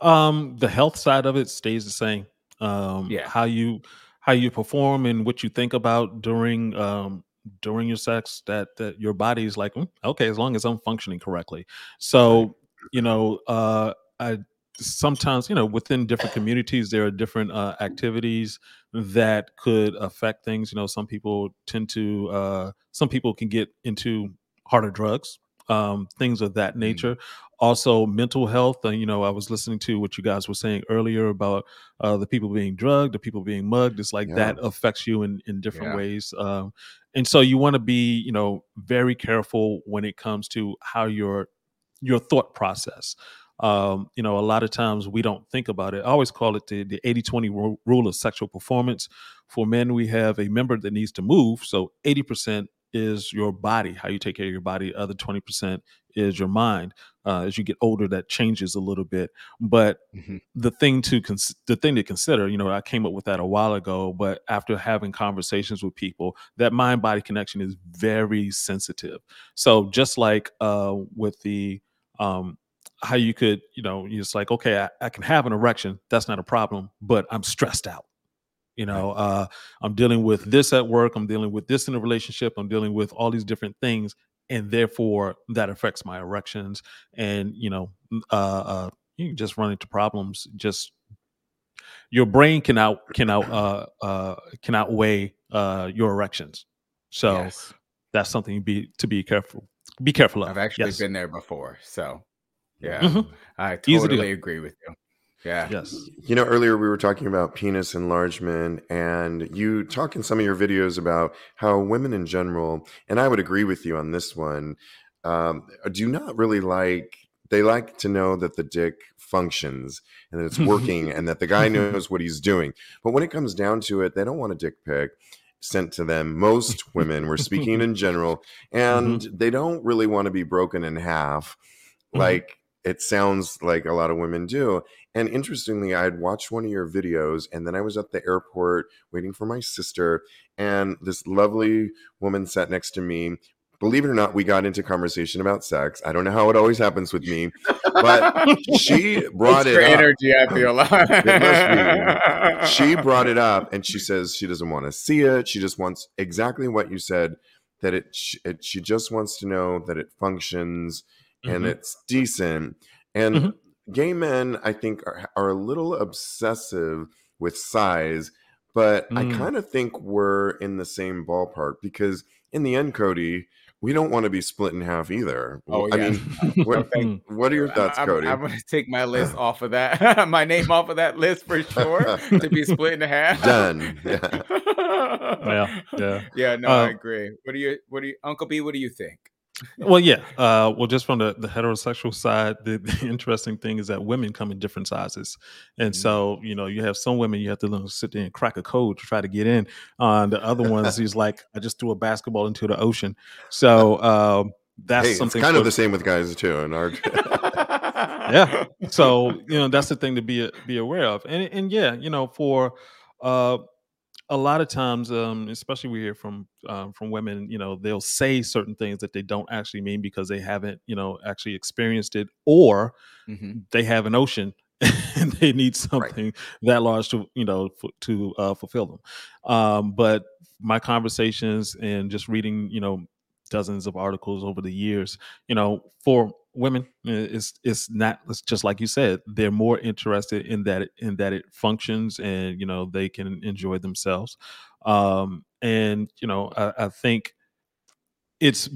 Speaker 3: Um, the health side of it stays the same. Um,
Speaker 2: Yeah.
Speaker 3: how you how you perform and what you think about during um during your sex that that your body's like "Mm, okay as long as i'm functioning correctly so you know uh i sometimes you know within different communities there are different uh activities that could affect things you know some people tend to uh some people can get into harder drugs um things of that nature also mental health and you know i was listening to what you guys were saying earlier about uh the people being drugged the people being mugged it's like
Speaker 1: Yeah.
Speaker 3: that affects you in in different
Speaker 2: Yeah.
Speaker 3: ways um and so you want to be you know very careful when it comes to how your your thought process um you know a lot of times we don't think about it i always call it the, the 80-20 rule of sexual performance for men we have a member that needs to move so 80% is your body how you take care of your body other 20% is your mind. Uh, as you get older, that changes a little bit. But
Speaker 2: Mhm.
Speaker 3: the thing to cons- the thing to consider, you know, I came up with that a while ago, but after having conversations with people, that mind body connection is very sensitive. So just like uh, with the um, how you could, you know, just like, okay, I, I can have an erection, that's not a problem, but I'm stressed out. You know, uh, I'm dealing with this at work, I'm dealing with this in a relationship, I'm dealing with all these different things, and therefore that affects my erections. And you know, uh, uh, you can just run into problems. Just your brain can out can out uh, uh, can outweigh uh, your erections. So
Speaker 2: Yes.
Speaker 3: that's something to be to be careful be careful of.
Speaker 2: I've actually
Speaker 3: yes.
Speaker 2: been there before. So, yeah,
Speaker 3: Mhm.
Speaker 2: I
Speaker 3: Easy to
Speaker 2: totally agree with you. Yeah.
Speaker 3: Yes.
Speaker 1: You know, earlier we were talking about penis enlargement, and you talk in some of your videos about how women in general, and I would agree with you on this one, um, do not really like, they like to know that the dick functions and that it's <laughs> working and that the guy knows what he's doing. But when it comes down to it, they don't want a dick pic sent to them. Most women, we're speaking in general, <laughs> and they don't really want to be broken in half
Speaker 3: Mhm.
Speaker 1: like it sounds like a lot of women do. And interestingly, I had watched one of your videos, and then I was at the airport waiting for my sister, and this lovely woman sat next to me. Believe it or not, we got into conversation about sex. I don't know how it always happens with me, but <laughs> she brought
Speaker 2: it's
Speaker 1: it up.
Speaker 2: energy, I feel like.
Speaker 1: It must be. She brought it up, and she says she doesn't want to see it. She just wants exactly what you said. That it, it she just wants to know that it functions and
Speaker 3: Mhm.
Speaker 1: it's decent. And
Speaker 3: Mhm.
Speaker 1: gay men, I think, are, are a little obsessive with size, but I
Speaker 3: Mm.
Speaker 1: kind of think we're in the same ballpark because in the end, Cody, we don't want to be split in half either.
Speaker 2: Oh,
Speaker 1: I
Speaker 2: yeah.
Speaker 1: mean, <laughs> what, what are your thoughts,
Speaker 2: I'm,
Speaker 1: Cody?
Speaker 2: I'm going to take my list <laughs> off of that, <laughs> my name off of that list for sure to be split in half.
Speaker 1: Done. Yeah.
Speaker 3: Yeah, yeah.
Speaker 2: Yeah, no, I
Speaker 3: Uh,
Speaker 2: agree. What do you, what do you, Uncle B, what do you think?
Speaker 3: Well, yeah. Uh, well, just from the, the heterosexual side, the, <laughs> the interesting thing is that women come in different sizes, and
Speaker 2: Mm.
Speaker 3: so you know you have some women you have to learn sit there and crack a code to try to get in. On the other ones, <laughs> he's like, I just threw a basketball into the ocean. So um, that's
Speaker 1: hey, it's
Speaker 3: something.
Speaker 1: kind of the same with guys too. In our <laughs>
Speaker 3: yeah. So you know that's the thing to be be aware of, and and yeah, you know for uh, a lot of times, um, especially we hear from um, from women, you know, they'll say certain things that they don't actually mean because they haven't, you know, actually experienced it, or
Speaker 2: Mhm.
Speaker 3: they have an ocean <laughs> and they need something that large to, you know, f- to uh, fulfill them. Um, but my conversations and just reading, you know, dozens of articles over the years, you know, for women, uh, it's it's not it's just like you said, they're more interested in that in that it functions and you know they can enjoy themselves. Um, and you know, I, I think it's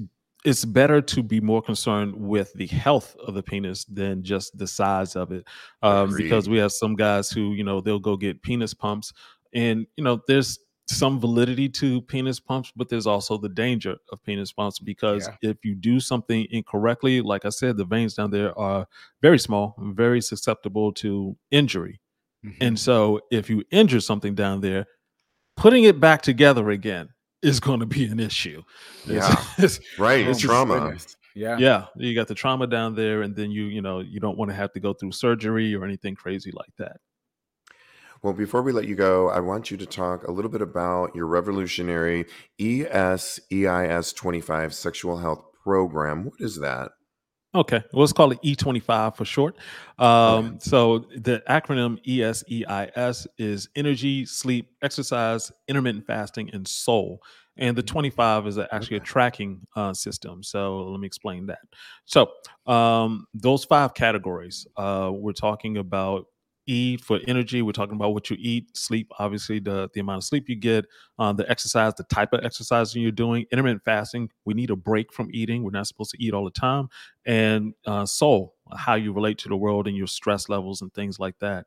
Speaker 3: it's better to be more concerned with the health of the penis than just the size of it um, because we have some guys who you know they'll go get penis pumps and you know there's some validity to penis pumps but there's also the danger of penis pumps because if you do something incorrectly like i said the veins down there are very small very susceptible to injury
Speaker 2: Mhm.
Speaker 3: and so if you injure something down there putting it back together again is going to be an issue
Speaker 1: Yeah. <laughs>
Speaker 3: it's-
Speaker 1: right,
Speaker 3: it's
Speaker 1: trauma.
Speaker 2: goodness. Yeah.
Speaker 3: yeah you got the trauma down there and then you you know you don't want to have to go through surgery or anything crazy like that
Speaker 1: Well, before we let you go, I want you to talk a little bit about your revolutionary ESEIS 25 sexual health program. What is that?
Speaker 3: okay well let's call it e25 for short. Um, so the acronym eseis is energy sleep exercise intermittent fasting and soul. And the 25 is actually a tracking uh, system. So let me explain that. So um, those five categories uh, we're talking about E for energy. We're talking about what you eat, sleep, obviously the the amount of sleep you get, uh, the exercise, the type of exercise you're doing, intermittent fasting. We need a break from eating. We're not supposed to eat all the time, and uh, soul, how you relate to the world and your stress levels and things like that.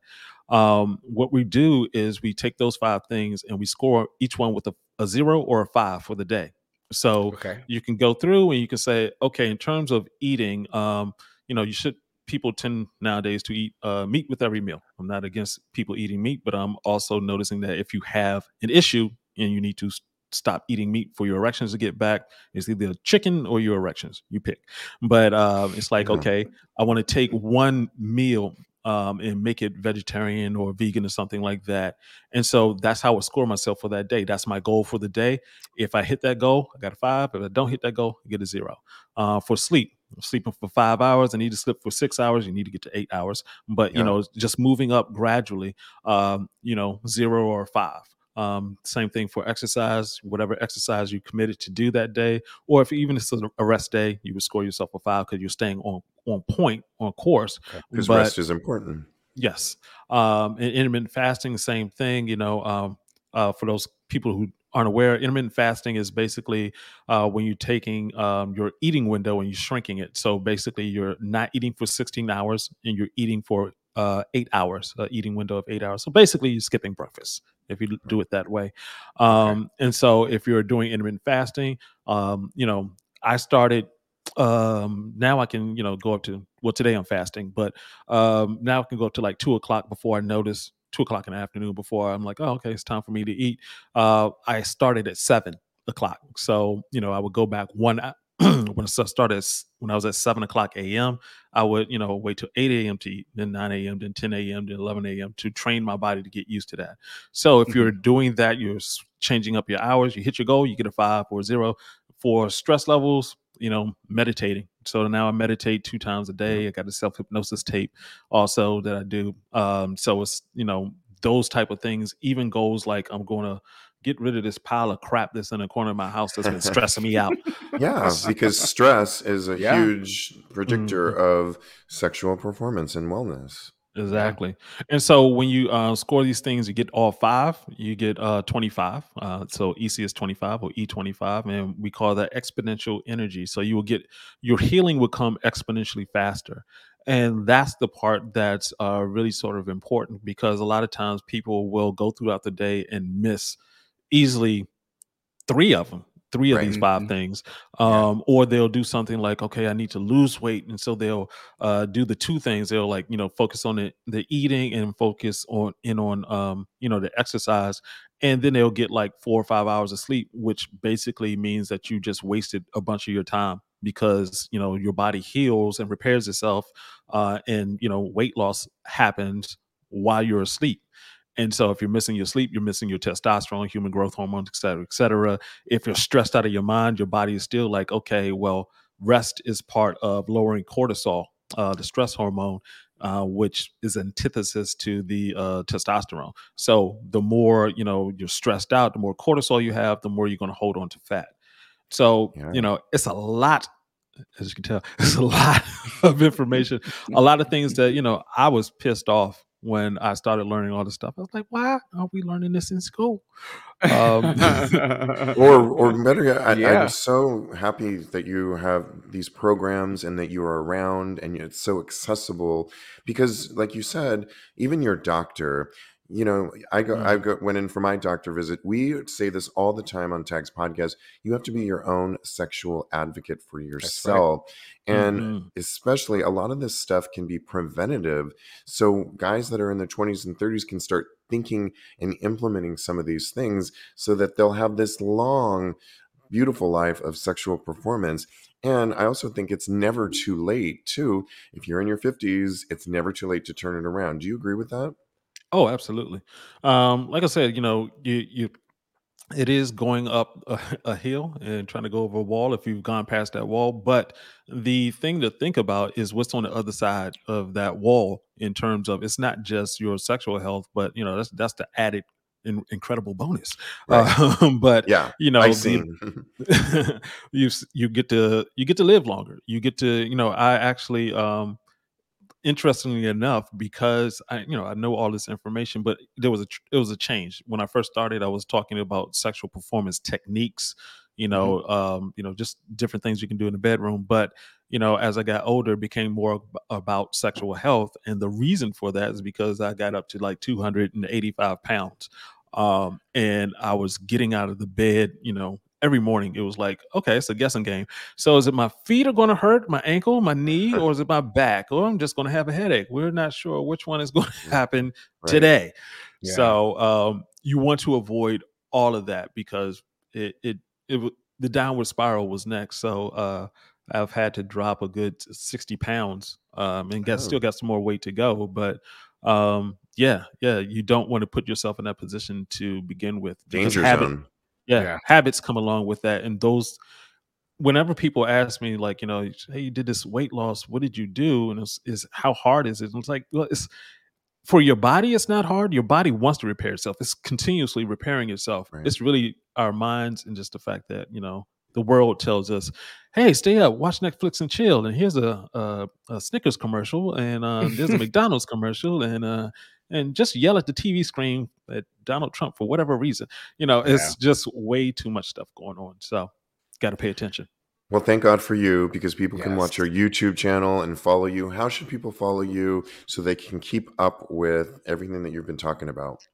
Speaker 3: Um, what we do is we take those five things and we score each one with a, a zero or a five for the day. So
Speaker 2: Okay.
Speaker 3: you can go through and you can say, okay, in terms of eating, um, you know, you should people tend nowadays to eat uh, meat with every meal. I'm not against people eating meat, but I'm also noticing that if you have an issue and you need to stop eating meat for your erections to get back. It's either chicken or your erections. You pick. But uh, it's like,
Speaker 1: Yeah.
Speaker 3: okay, I want to take one meal um, and make it vegetarian or vegan or something like that. And so that's how I score myself for that day. That's my goal for the day. If I hit that goal, I got a five. If I don't hit that goal, I get a zero. Uh, for sleep, sleeping for five hours, I need to sleep for six hours. You need to get to eight hours. But you
Speaker 1: Yeah.
Speaker 3: know, just moving up gradually. Um, you know, zero or five. Um, same thing for exercise. Whatever exercise you committed to do that day, or if even it's a rest day, you would score yourself a five because you're staying on on point on course.
Speaker 1: Because
Speaker 3: But-
Speaker 1: rest is important.
Speaker 3: Yes. Um, and intermittent fasting, same thing. You know, um, uh, for those people who aren't aware, intermittent fasting is basically uh, when you're taking um, your eating window and you're shrinking it. So basically, you're not eating for 16 hours and you're eating for uh, eight hours, uh, eating window of eight hours. So basically, you're skipping breakfast if you do it that way. Um, And so, if you're doing intermittent fasting, um, you know, I started. Um, now I can, you know, go up to well today I'm fasting, but um, now I can go up to like two o'clock before I notice two o'clock in the afternoon before I'm like, oh, okay, it's time for me to eat. Uh, I started at seven o'clock, so you know I would go back one <clears throat> when I started when I was at seven o'clock a.m. I would you know wait till eight a.m. to eat, then nine a.m., then ten a.m., then eleven a.m. to train my body to get used to that. So if you're doing that, you're changing up your hours. You hit your goal, you get a five or zero. For stress levels, you know, meditating. So now I meditate two times a day. I got a self hypnosis tape also that I do. Um, so it's you know those type of things. Even goals like I'm going to get rid of this pile of crap that's in the corner of my house that's been <laughs> stressing me out.
Speaker 1: Yeah, because stress is a
Speaker 2: Yeah.
Speaker 1: huge predictor of sexual performance and wellness.
Speaker 3: Exactly. And so when you uh, score these things, you get all five, you get uh, 25. Uh, so ESEIS 25 or E25, and we call that exponential energy. So you will get your healing will come exponentially faster. And that's the part that's uh, really sort of important because a lot of times people will go throughout the day and miss easily three of them three of
Speaker 1: Right.
Speaker 3: these 5
Speaker 2: Mhm.
Speaker 3: things
Speaker 2: Yeah.
Speaker 3: um or they'll do something like okay i need to lose weight and so they'll uh do the two things they'll like you know focus on the, the eating and focus on in on um you know the exercise and then they'll get like four or five hours of sleep which basically means that you just wasted a bunch of your time because you know your body heals and repairs itself uh and you know weight loss happens while you're asleep and so if you're missing your sleep, you're missing your testosterone, human growth hormones, et cetera, et cetera. If you're stressed out of your mind, your body is still like, okay, well, rest is part of lowering cortisol, uh, the stress hormone, uh, which is antithesis to the uh, testosterone. So the more you know you're stressed out, the more cortisol you have, the more you're going to hold on to fat. So
Speaker 1: Yeah.
Speaker 3: you know it's a lot, as you can tell, <laughs> it's a lot of information, a lot of things that you know I was pissed off when I started learning all this stuff. I was like, why aren't we learning this in school? Um, <laughs>
Speaker 1: or or better yet, I,
Speaker 2: Yeah.
Speaker 1: I'm so happy that you have these programs and that you are around and it's so accessible because like you said even your doctor you know i go i go went in for my doctor visit. We say this all the time on tags podcast you have to be your own sexual advocate for yourself. And
Speaker 3: Mhm.
Speaker 1: especially a lot of this stuff can be preventative. So guys that are in their 20s and 30s can start thinking and implementing some of these things so that they'll have this long beautiful life of sexual performance. And i also think it's never too late too. If you're in your 50s it's never too late to turn it around. Do you agree with that
Speaker 3: Oh, absolutely. Um, like I said, you know, you you it is going up a, <laughs> a hill and trying to go over a wall if you've gone past that wall. But the thing to think about is what's on the other side of that wall in terms of it's not just your sexual health, but you know that's that's the added in, incredible bonus. <laughs>
Speaker 1: Right.
Speaker 3: Um, but
Speaker 1: yeah
Speaker 3: you know, the- <laughs> you you get to you get to live longer. You get to you know I actually um interestingly enough because I you know I know all this information but there was a it was a change. When I first started I was talking about sexual performance techniques you know um you know just different things you can do in the bedroom but you know as I got older it became more about sexual health and the reason for that is because I got up to like 285 pounds um and I was getting out of the bed you know every morning it was like okay it's a guessing game so is it my feet are going to hurt, my ankle, my knee, <laughs> or is it my back, or I'm just going to have a headache? We're not sure which one is going <laughs> to happen
Speaker 1: Right.
Speaker 3: today.
Speaker 2: Yeah.
Speaker 3: So um, you want to avoid all of that because it it it the downward spiral was next. So uh, I've had to drop a good sixty pounds, um, and got
Speaker 1: Oh.
Speaker 3: still got some more weight to go. But um, yeah, yeah, you don't want to put yourself in that position to begin with.
Speaker 1: Danger
Speaker 3: habit-
Speaker 1: zone.
Speaker 3: Yeah,
Speaker 2: Yeah.
Speaker 3: habits come along with that and those whenever people ask me like you know hey you did this weight loss what did you do and it's is how hard is it and it's like well it's for your body it's not hard your body wants to repair itself it's continuously repairing itself
Speaker 1: Right.
Speaker 3: it's really our minds and just the fact that you know the world tells us hey stay up watch netflix and chill and here's a, a, a snickers commercial and um, there's a <laughs> mcdonald's commercial and uh and just yell at the tv screen at donald trump for whatever reason you know it's just way too much stuff going on so got to pay attention
Speaker 1: Well, thank God for you because people can watch your YouTube channel and follow you. How should people follow you so they can keep up with everything that you've been talking about?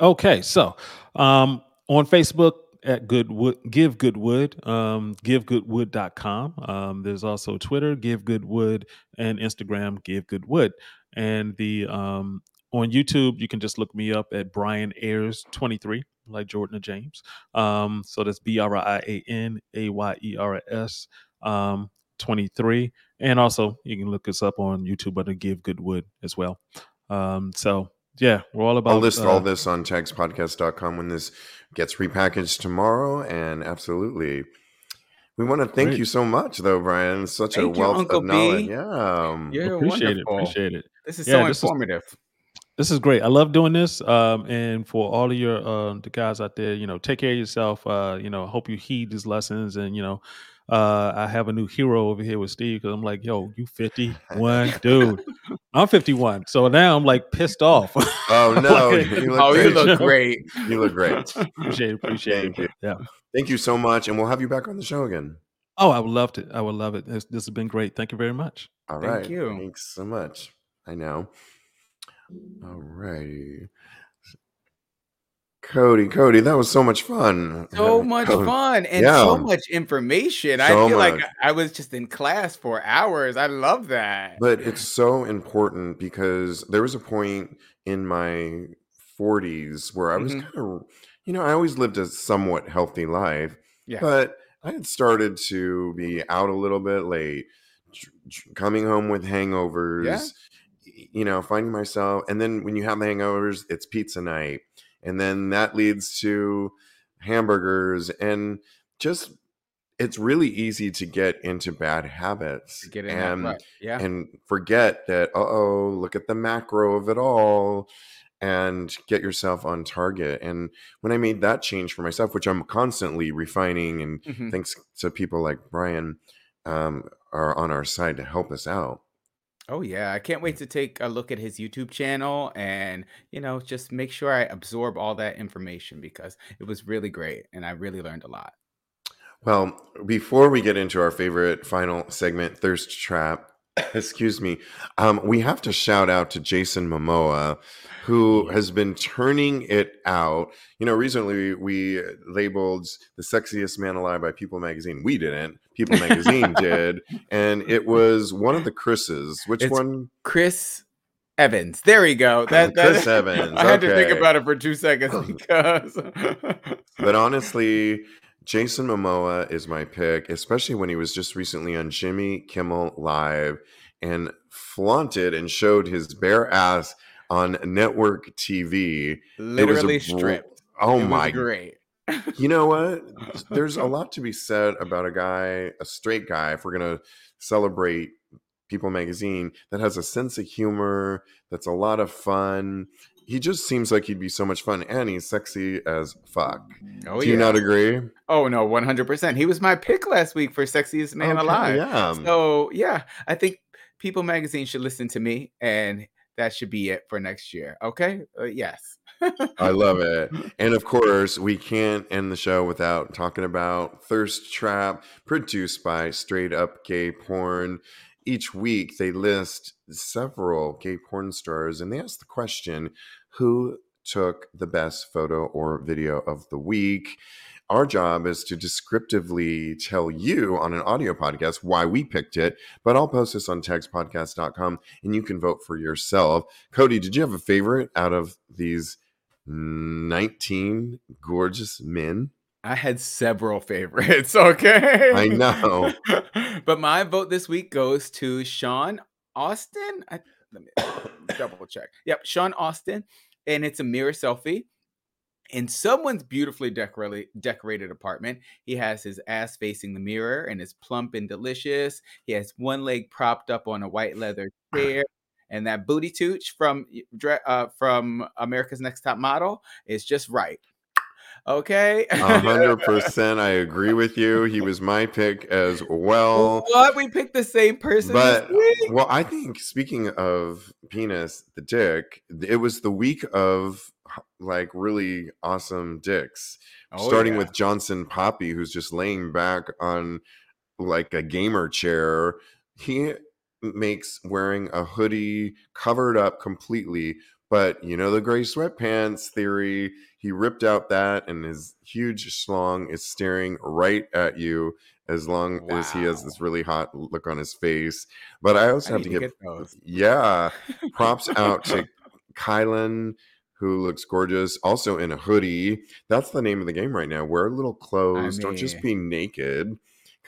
Speaker 3: Okay, so um, on Facebook at Goodwood, Give Goodwood, um, givegoodwood.com. Um, there's also Twitter, Give Goodwood, and Instagram, Give Goodwood. And the um, on YouTube, you can just look me up at Brian Ayers 23, like Jordan or James. Um, so that's B R I A N A Y E R S um, 23. And also, you can look us up on YouTube under Give Goodwood as well. Um, so yeah, we're all about
Speaker 1: I'll list
Speaker 3: uh,
Speaker 1: all this on tagspodcast.com when this gets repackaged tomorrow. And absolutely. We want to thank
Speaker 3: Great.
Speaker 1: you so much, though, Brian. Such
Speaker 2: Thank
Speaker 1: a wealth
Speaker 2: Uncle
Speaker 1: of knowledge.
Speaker 2: B.
Speaker 1: Yeah. um,
Speaker 2: You're
Speaker 3: appreciate
Speaker 2: wonderful.
Speaker 3: it. Appreciate it.
Speaker 2: This is
Speaker 3: Yeah,
Speaker 2: so
Speaker 3: this is-
Speaker 2: informative.
Speaker 3: This is great. I love doing this. Um, and for all of your um the guys out there, you know, take care of yourself. Uh, you know, I hope you heed these lessons. And you know, uh, I have a new hero over here with Steve because I'm like, yo, you 51, <laughs> dude. I'm 51, so now I'm like pissed off.
Speaker 1: Oh, <laughs> no.
Speaker 3: Like,
Speaker 1: You look
Speaker 2: Oh, you
Speaker 1: great.
Speaker 2: look <laughs> great.
Speaker 1: You look great.
Speaker 3: appreciate it. Appreciate
Speaker 1: Thank
Speaker 3: it.
Speaker 1: you.
Speaker 3: Yeah.
Speaker 1: Thank you so much. And we'll have you back on the show again.
Speaker 3: Oh, I would love to. I would love it. This, this has been great. Thank you very much.
Speaker 1: All
Speaker 2: Thank
Speaker 1: right.
Speaker 2: you.
Speaker 1: Thanks so much. I know. All righty. Cody, Cody, that was so much fun.
Speaker 2: So much fun and
Speaker 1: Yeah.
Speaker 2: so much information. I
Speaker 1: So
Speaker 2: feel like. I was just in class for hours. I love that.
Speaker 1: But it's so important because there was a point in my 40s where I was
Speaker 2: Mhm.
Speaker 1: kind of, you know, I always lived a somewhat healthy life,
Speaker 2: Yeah.
Speaker 1: but I had started to be out a little bit late, dr- dr- coming home with hangovers, y- you know, finding myself. And then when you have the hangovers, it's pizza night. And then that leads to hamburgers and just, it's really easy to get into bad habits.
Speaker 2: Get in
Speaker 1: and.
Speaker 2: Yeah.
Speaker 1: and forget that uh oh look at the macro of it all and get yourself on target and when i made that change for myself which i'm constantly refining and
Speaker 2: Mhm.
Speaker 1: thanks to people like brian um, are on our side to help us out
Speaker 2: Oh yeah, I can't wait to take a look at his YouTube channel and, you know, just make sure I absorb all that information because it was really great and I really learned a lot.
Speaker 1: well before we get into our favorite final segment thirst trap <coughs> excuse me um, we have to shout out to jason momoa who has been turning it out. You know, recently we labeled the sexiest man alive by People Magazine. We didn't. People Magazine <laughs> did, and it was one of the Chris's. Which
Speaker 2: It's
Speaker 1: one?
Speaker 2: Chris Evans. There we go. Oh, that, that
Speaker 1: Chris <laughs> Evans,
Speaker 2: I had to think about it for two seconds <laughs> because
Speaker 1: But honestly, Jason Momoa is my pick, especially when he was just recently on Jimmy Kimmel Live and flaunted and showed his bare ass on network TV.
Speaker 2: literally
Speaker 1: br-
Speaker 2: stripped.
Speaker 1: Oh
Speaker 2: It was
Speaker 1: my
Speaker 2: great.
Speaker 1: You know what? There's a lot to be said about a guy, a straight guy, if we're going to celebrate People magazine, that has a sense of humor, that's a lot of fun. He just seems like he'd be so much fun and he's sexy as fuck.
Speaker 2: Oh
Speaker 1: Do you
Speaker 2: yeah.
Speaker 1: not agree?
Speaker 2: Oh no, one hundred percent. He was my pick last week for sexiest man
Speaker 1: Okay,
Speaker 2: alive.
Speaker 1: Yeah.
Speaker 2: So yeah, I think People Magazine should listen to me, and that should be it for next year. Okay? Uh, yes.
Speaker 1: I love it. And of course, we can't end the show without talking about Thirst Trap, produced by Straight Up Gay Porn. Each week, they list several gay porn stars and they ask the question who took the best photo or video of the week? Our job is to descriptively tell you on an audio podcast why we picked it, but I'll post this on tagspodcast.com and you can vote for yourself. Cody, did you have a favorite out of these 19 gorgeous men?
Speaker 2: I had several favorites. <laughs> Okay,
Speaker 1: I know. <laughs>
Speaker 2: but my vote this week goes to Sean Austin. I, let me <coughs> double check. Yep, Sean Austin, and it's a mirror selfie in someone's beautifully decorated decorated apartment. He has his ass facing the mirror and is plump and delicious. He has one leg propped up on a white leather <sighs> chair. And that booty tooch from uh, from America's Next Top Model is just right. Okay.
Speaker 1: Hundred percent. I agree with you. He was my pick as well.
Speaker 2: What? We picked the same person.
Speaker 1: But well, I think speaking of penis, the dick, it was the week of like really awesome dicks. Oh, starting yeah. with Johnson Poppy, who's just laying back on like a gamer chair. He makes wearing a hoodie covered up completely but you know the gray sweatpants theory. He ripped out that, and his huge schlong is staring right at you as long wow. as he has this really hot look on his face. But I also I have to give, yeah, props out to <laughs> Kylan, who looks gorgeous, also in a hoodie. That's the name of the game right now. Wear little clothes. I mean... Don't just be naked.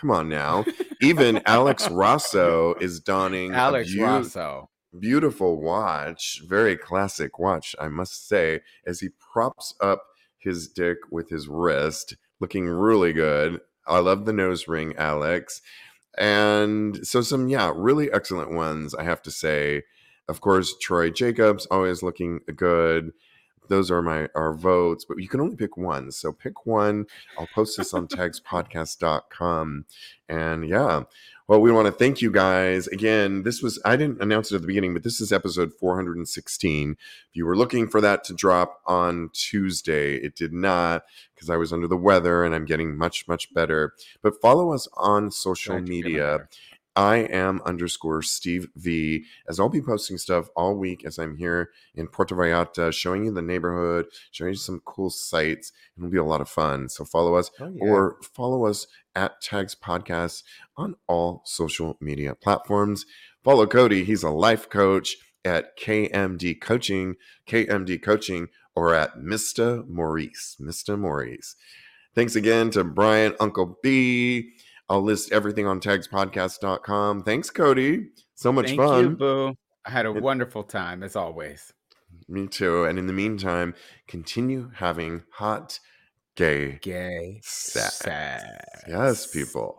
Speaker 1: Come on now. Even Alex Rosso is donning
Speaker 2: Alex Rosso
Speaker 1: beautiful watch, very classic watch, I must say, as he props up his dick with his wrist, looking really good. I love the nose ring, Alex. And so, some, yeah, really excellent ones, I have to say. Of course, Troy Jacobs, always looking good. Those are my our votes, but you can only pick one. So pick one. I'll post this on <laughs> tagspodcast.com. And yeah, well, we want to thank you guys again. This was I didn't announce it at the beginning, but this is episode 416. If you were looking for that to drop on Tuesday, it did not because I was under the weather and I'm getting much much better. But follow us on social media. I am underscore Steve V, as I'll be posting stuff all week as I'm here in Puerto Vallarta, showing you the neighborhood, showing you some cool sites. It'll be a lot of fun. So follow us oh, yeah. or follow us at Tags Podcast on all social media platforms. Follow Cody. He's a life coach at KMD Coaching, KMD Coaching, or at Mr. Maurice, Mr. Maurice. Thanks again to Brian, Uncle B, I'll list everything on tagspodcast.com. Thanks, Cody. So much
Speaker 2: Thank
Speaker 1: fun.
Speaker 2: You, Boo. I had a it, wonderful time as always.
Speaker 1: Me too. And in the meantime, continue having hot, gay,
Speaker 2: gay
Speaker 1: sex. sex. Yes, people.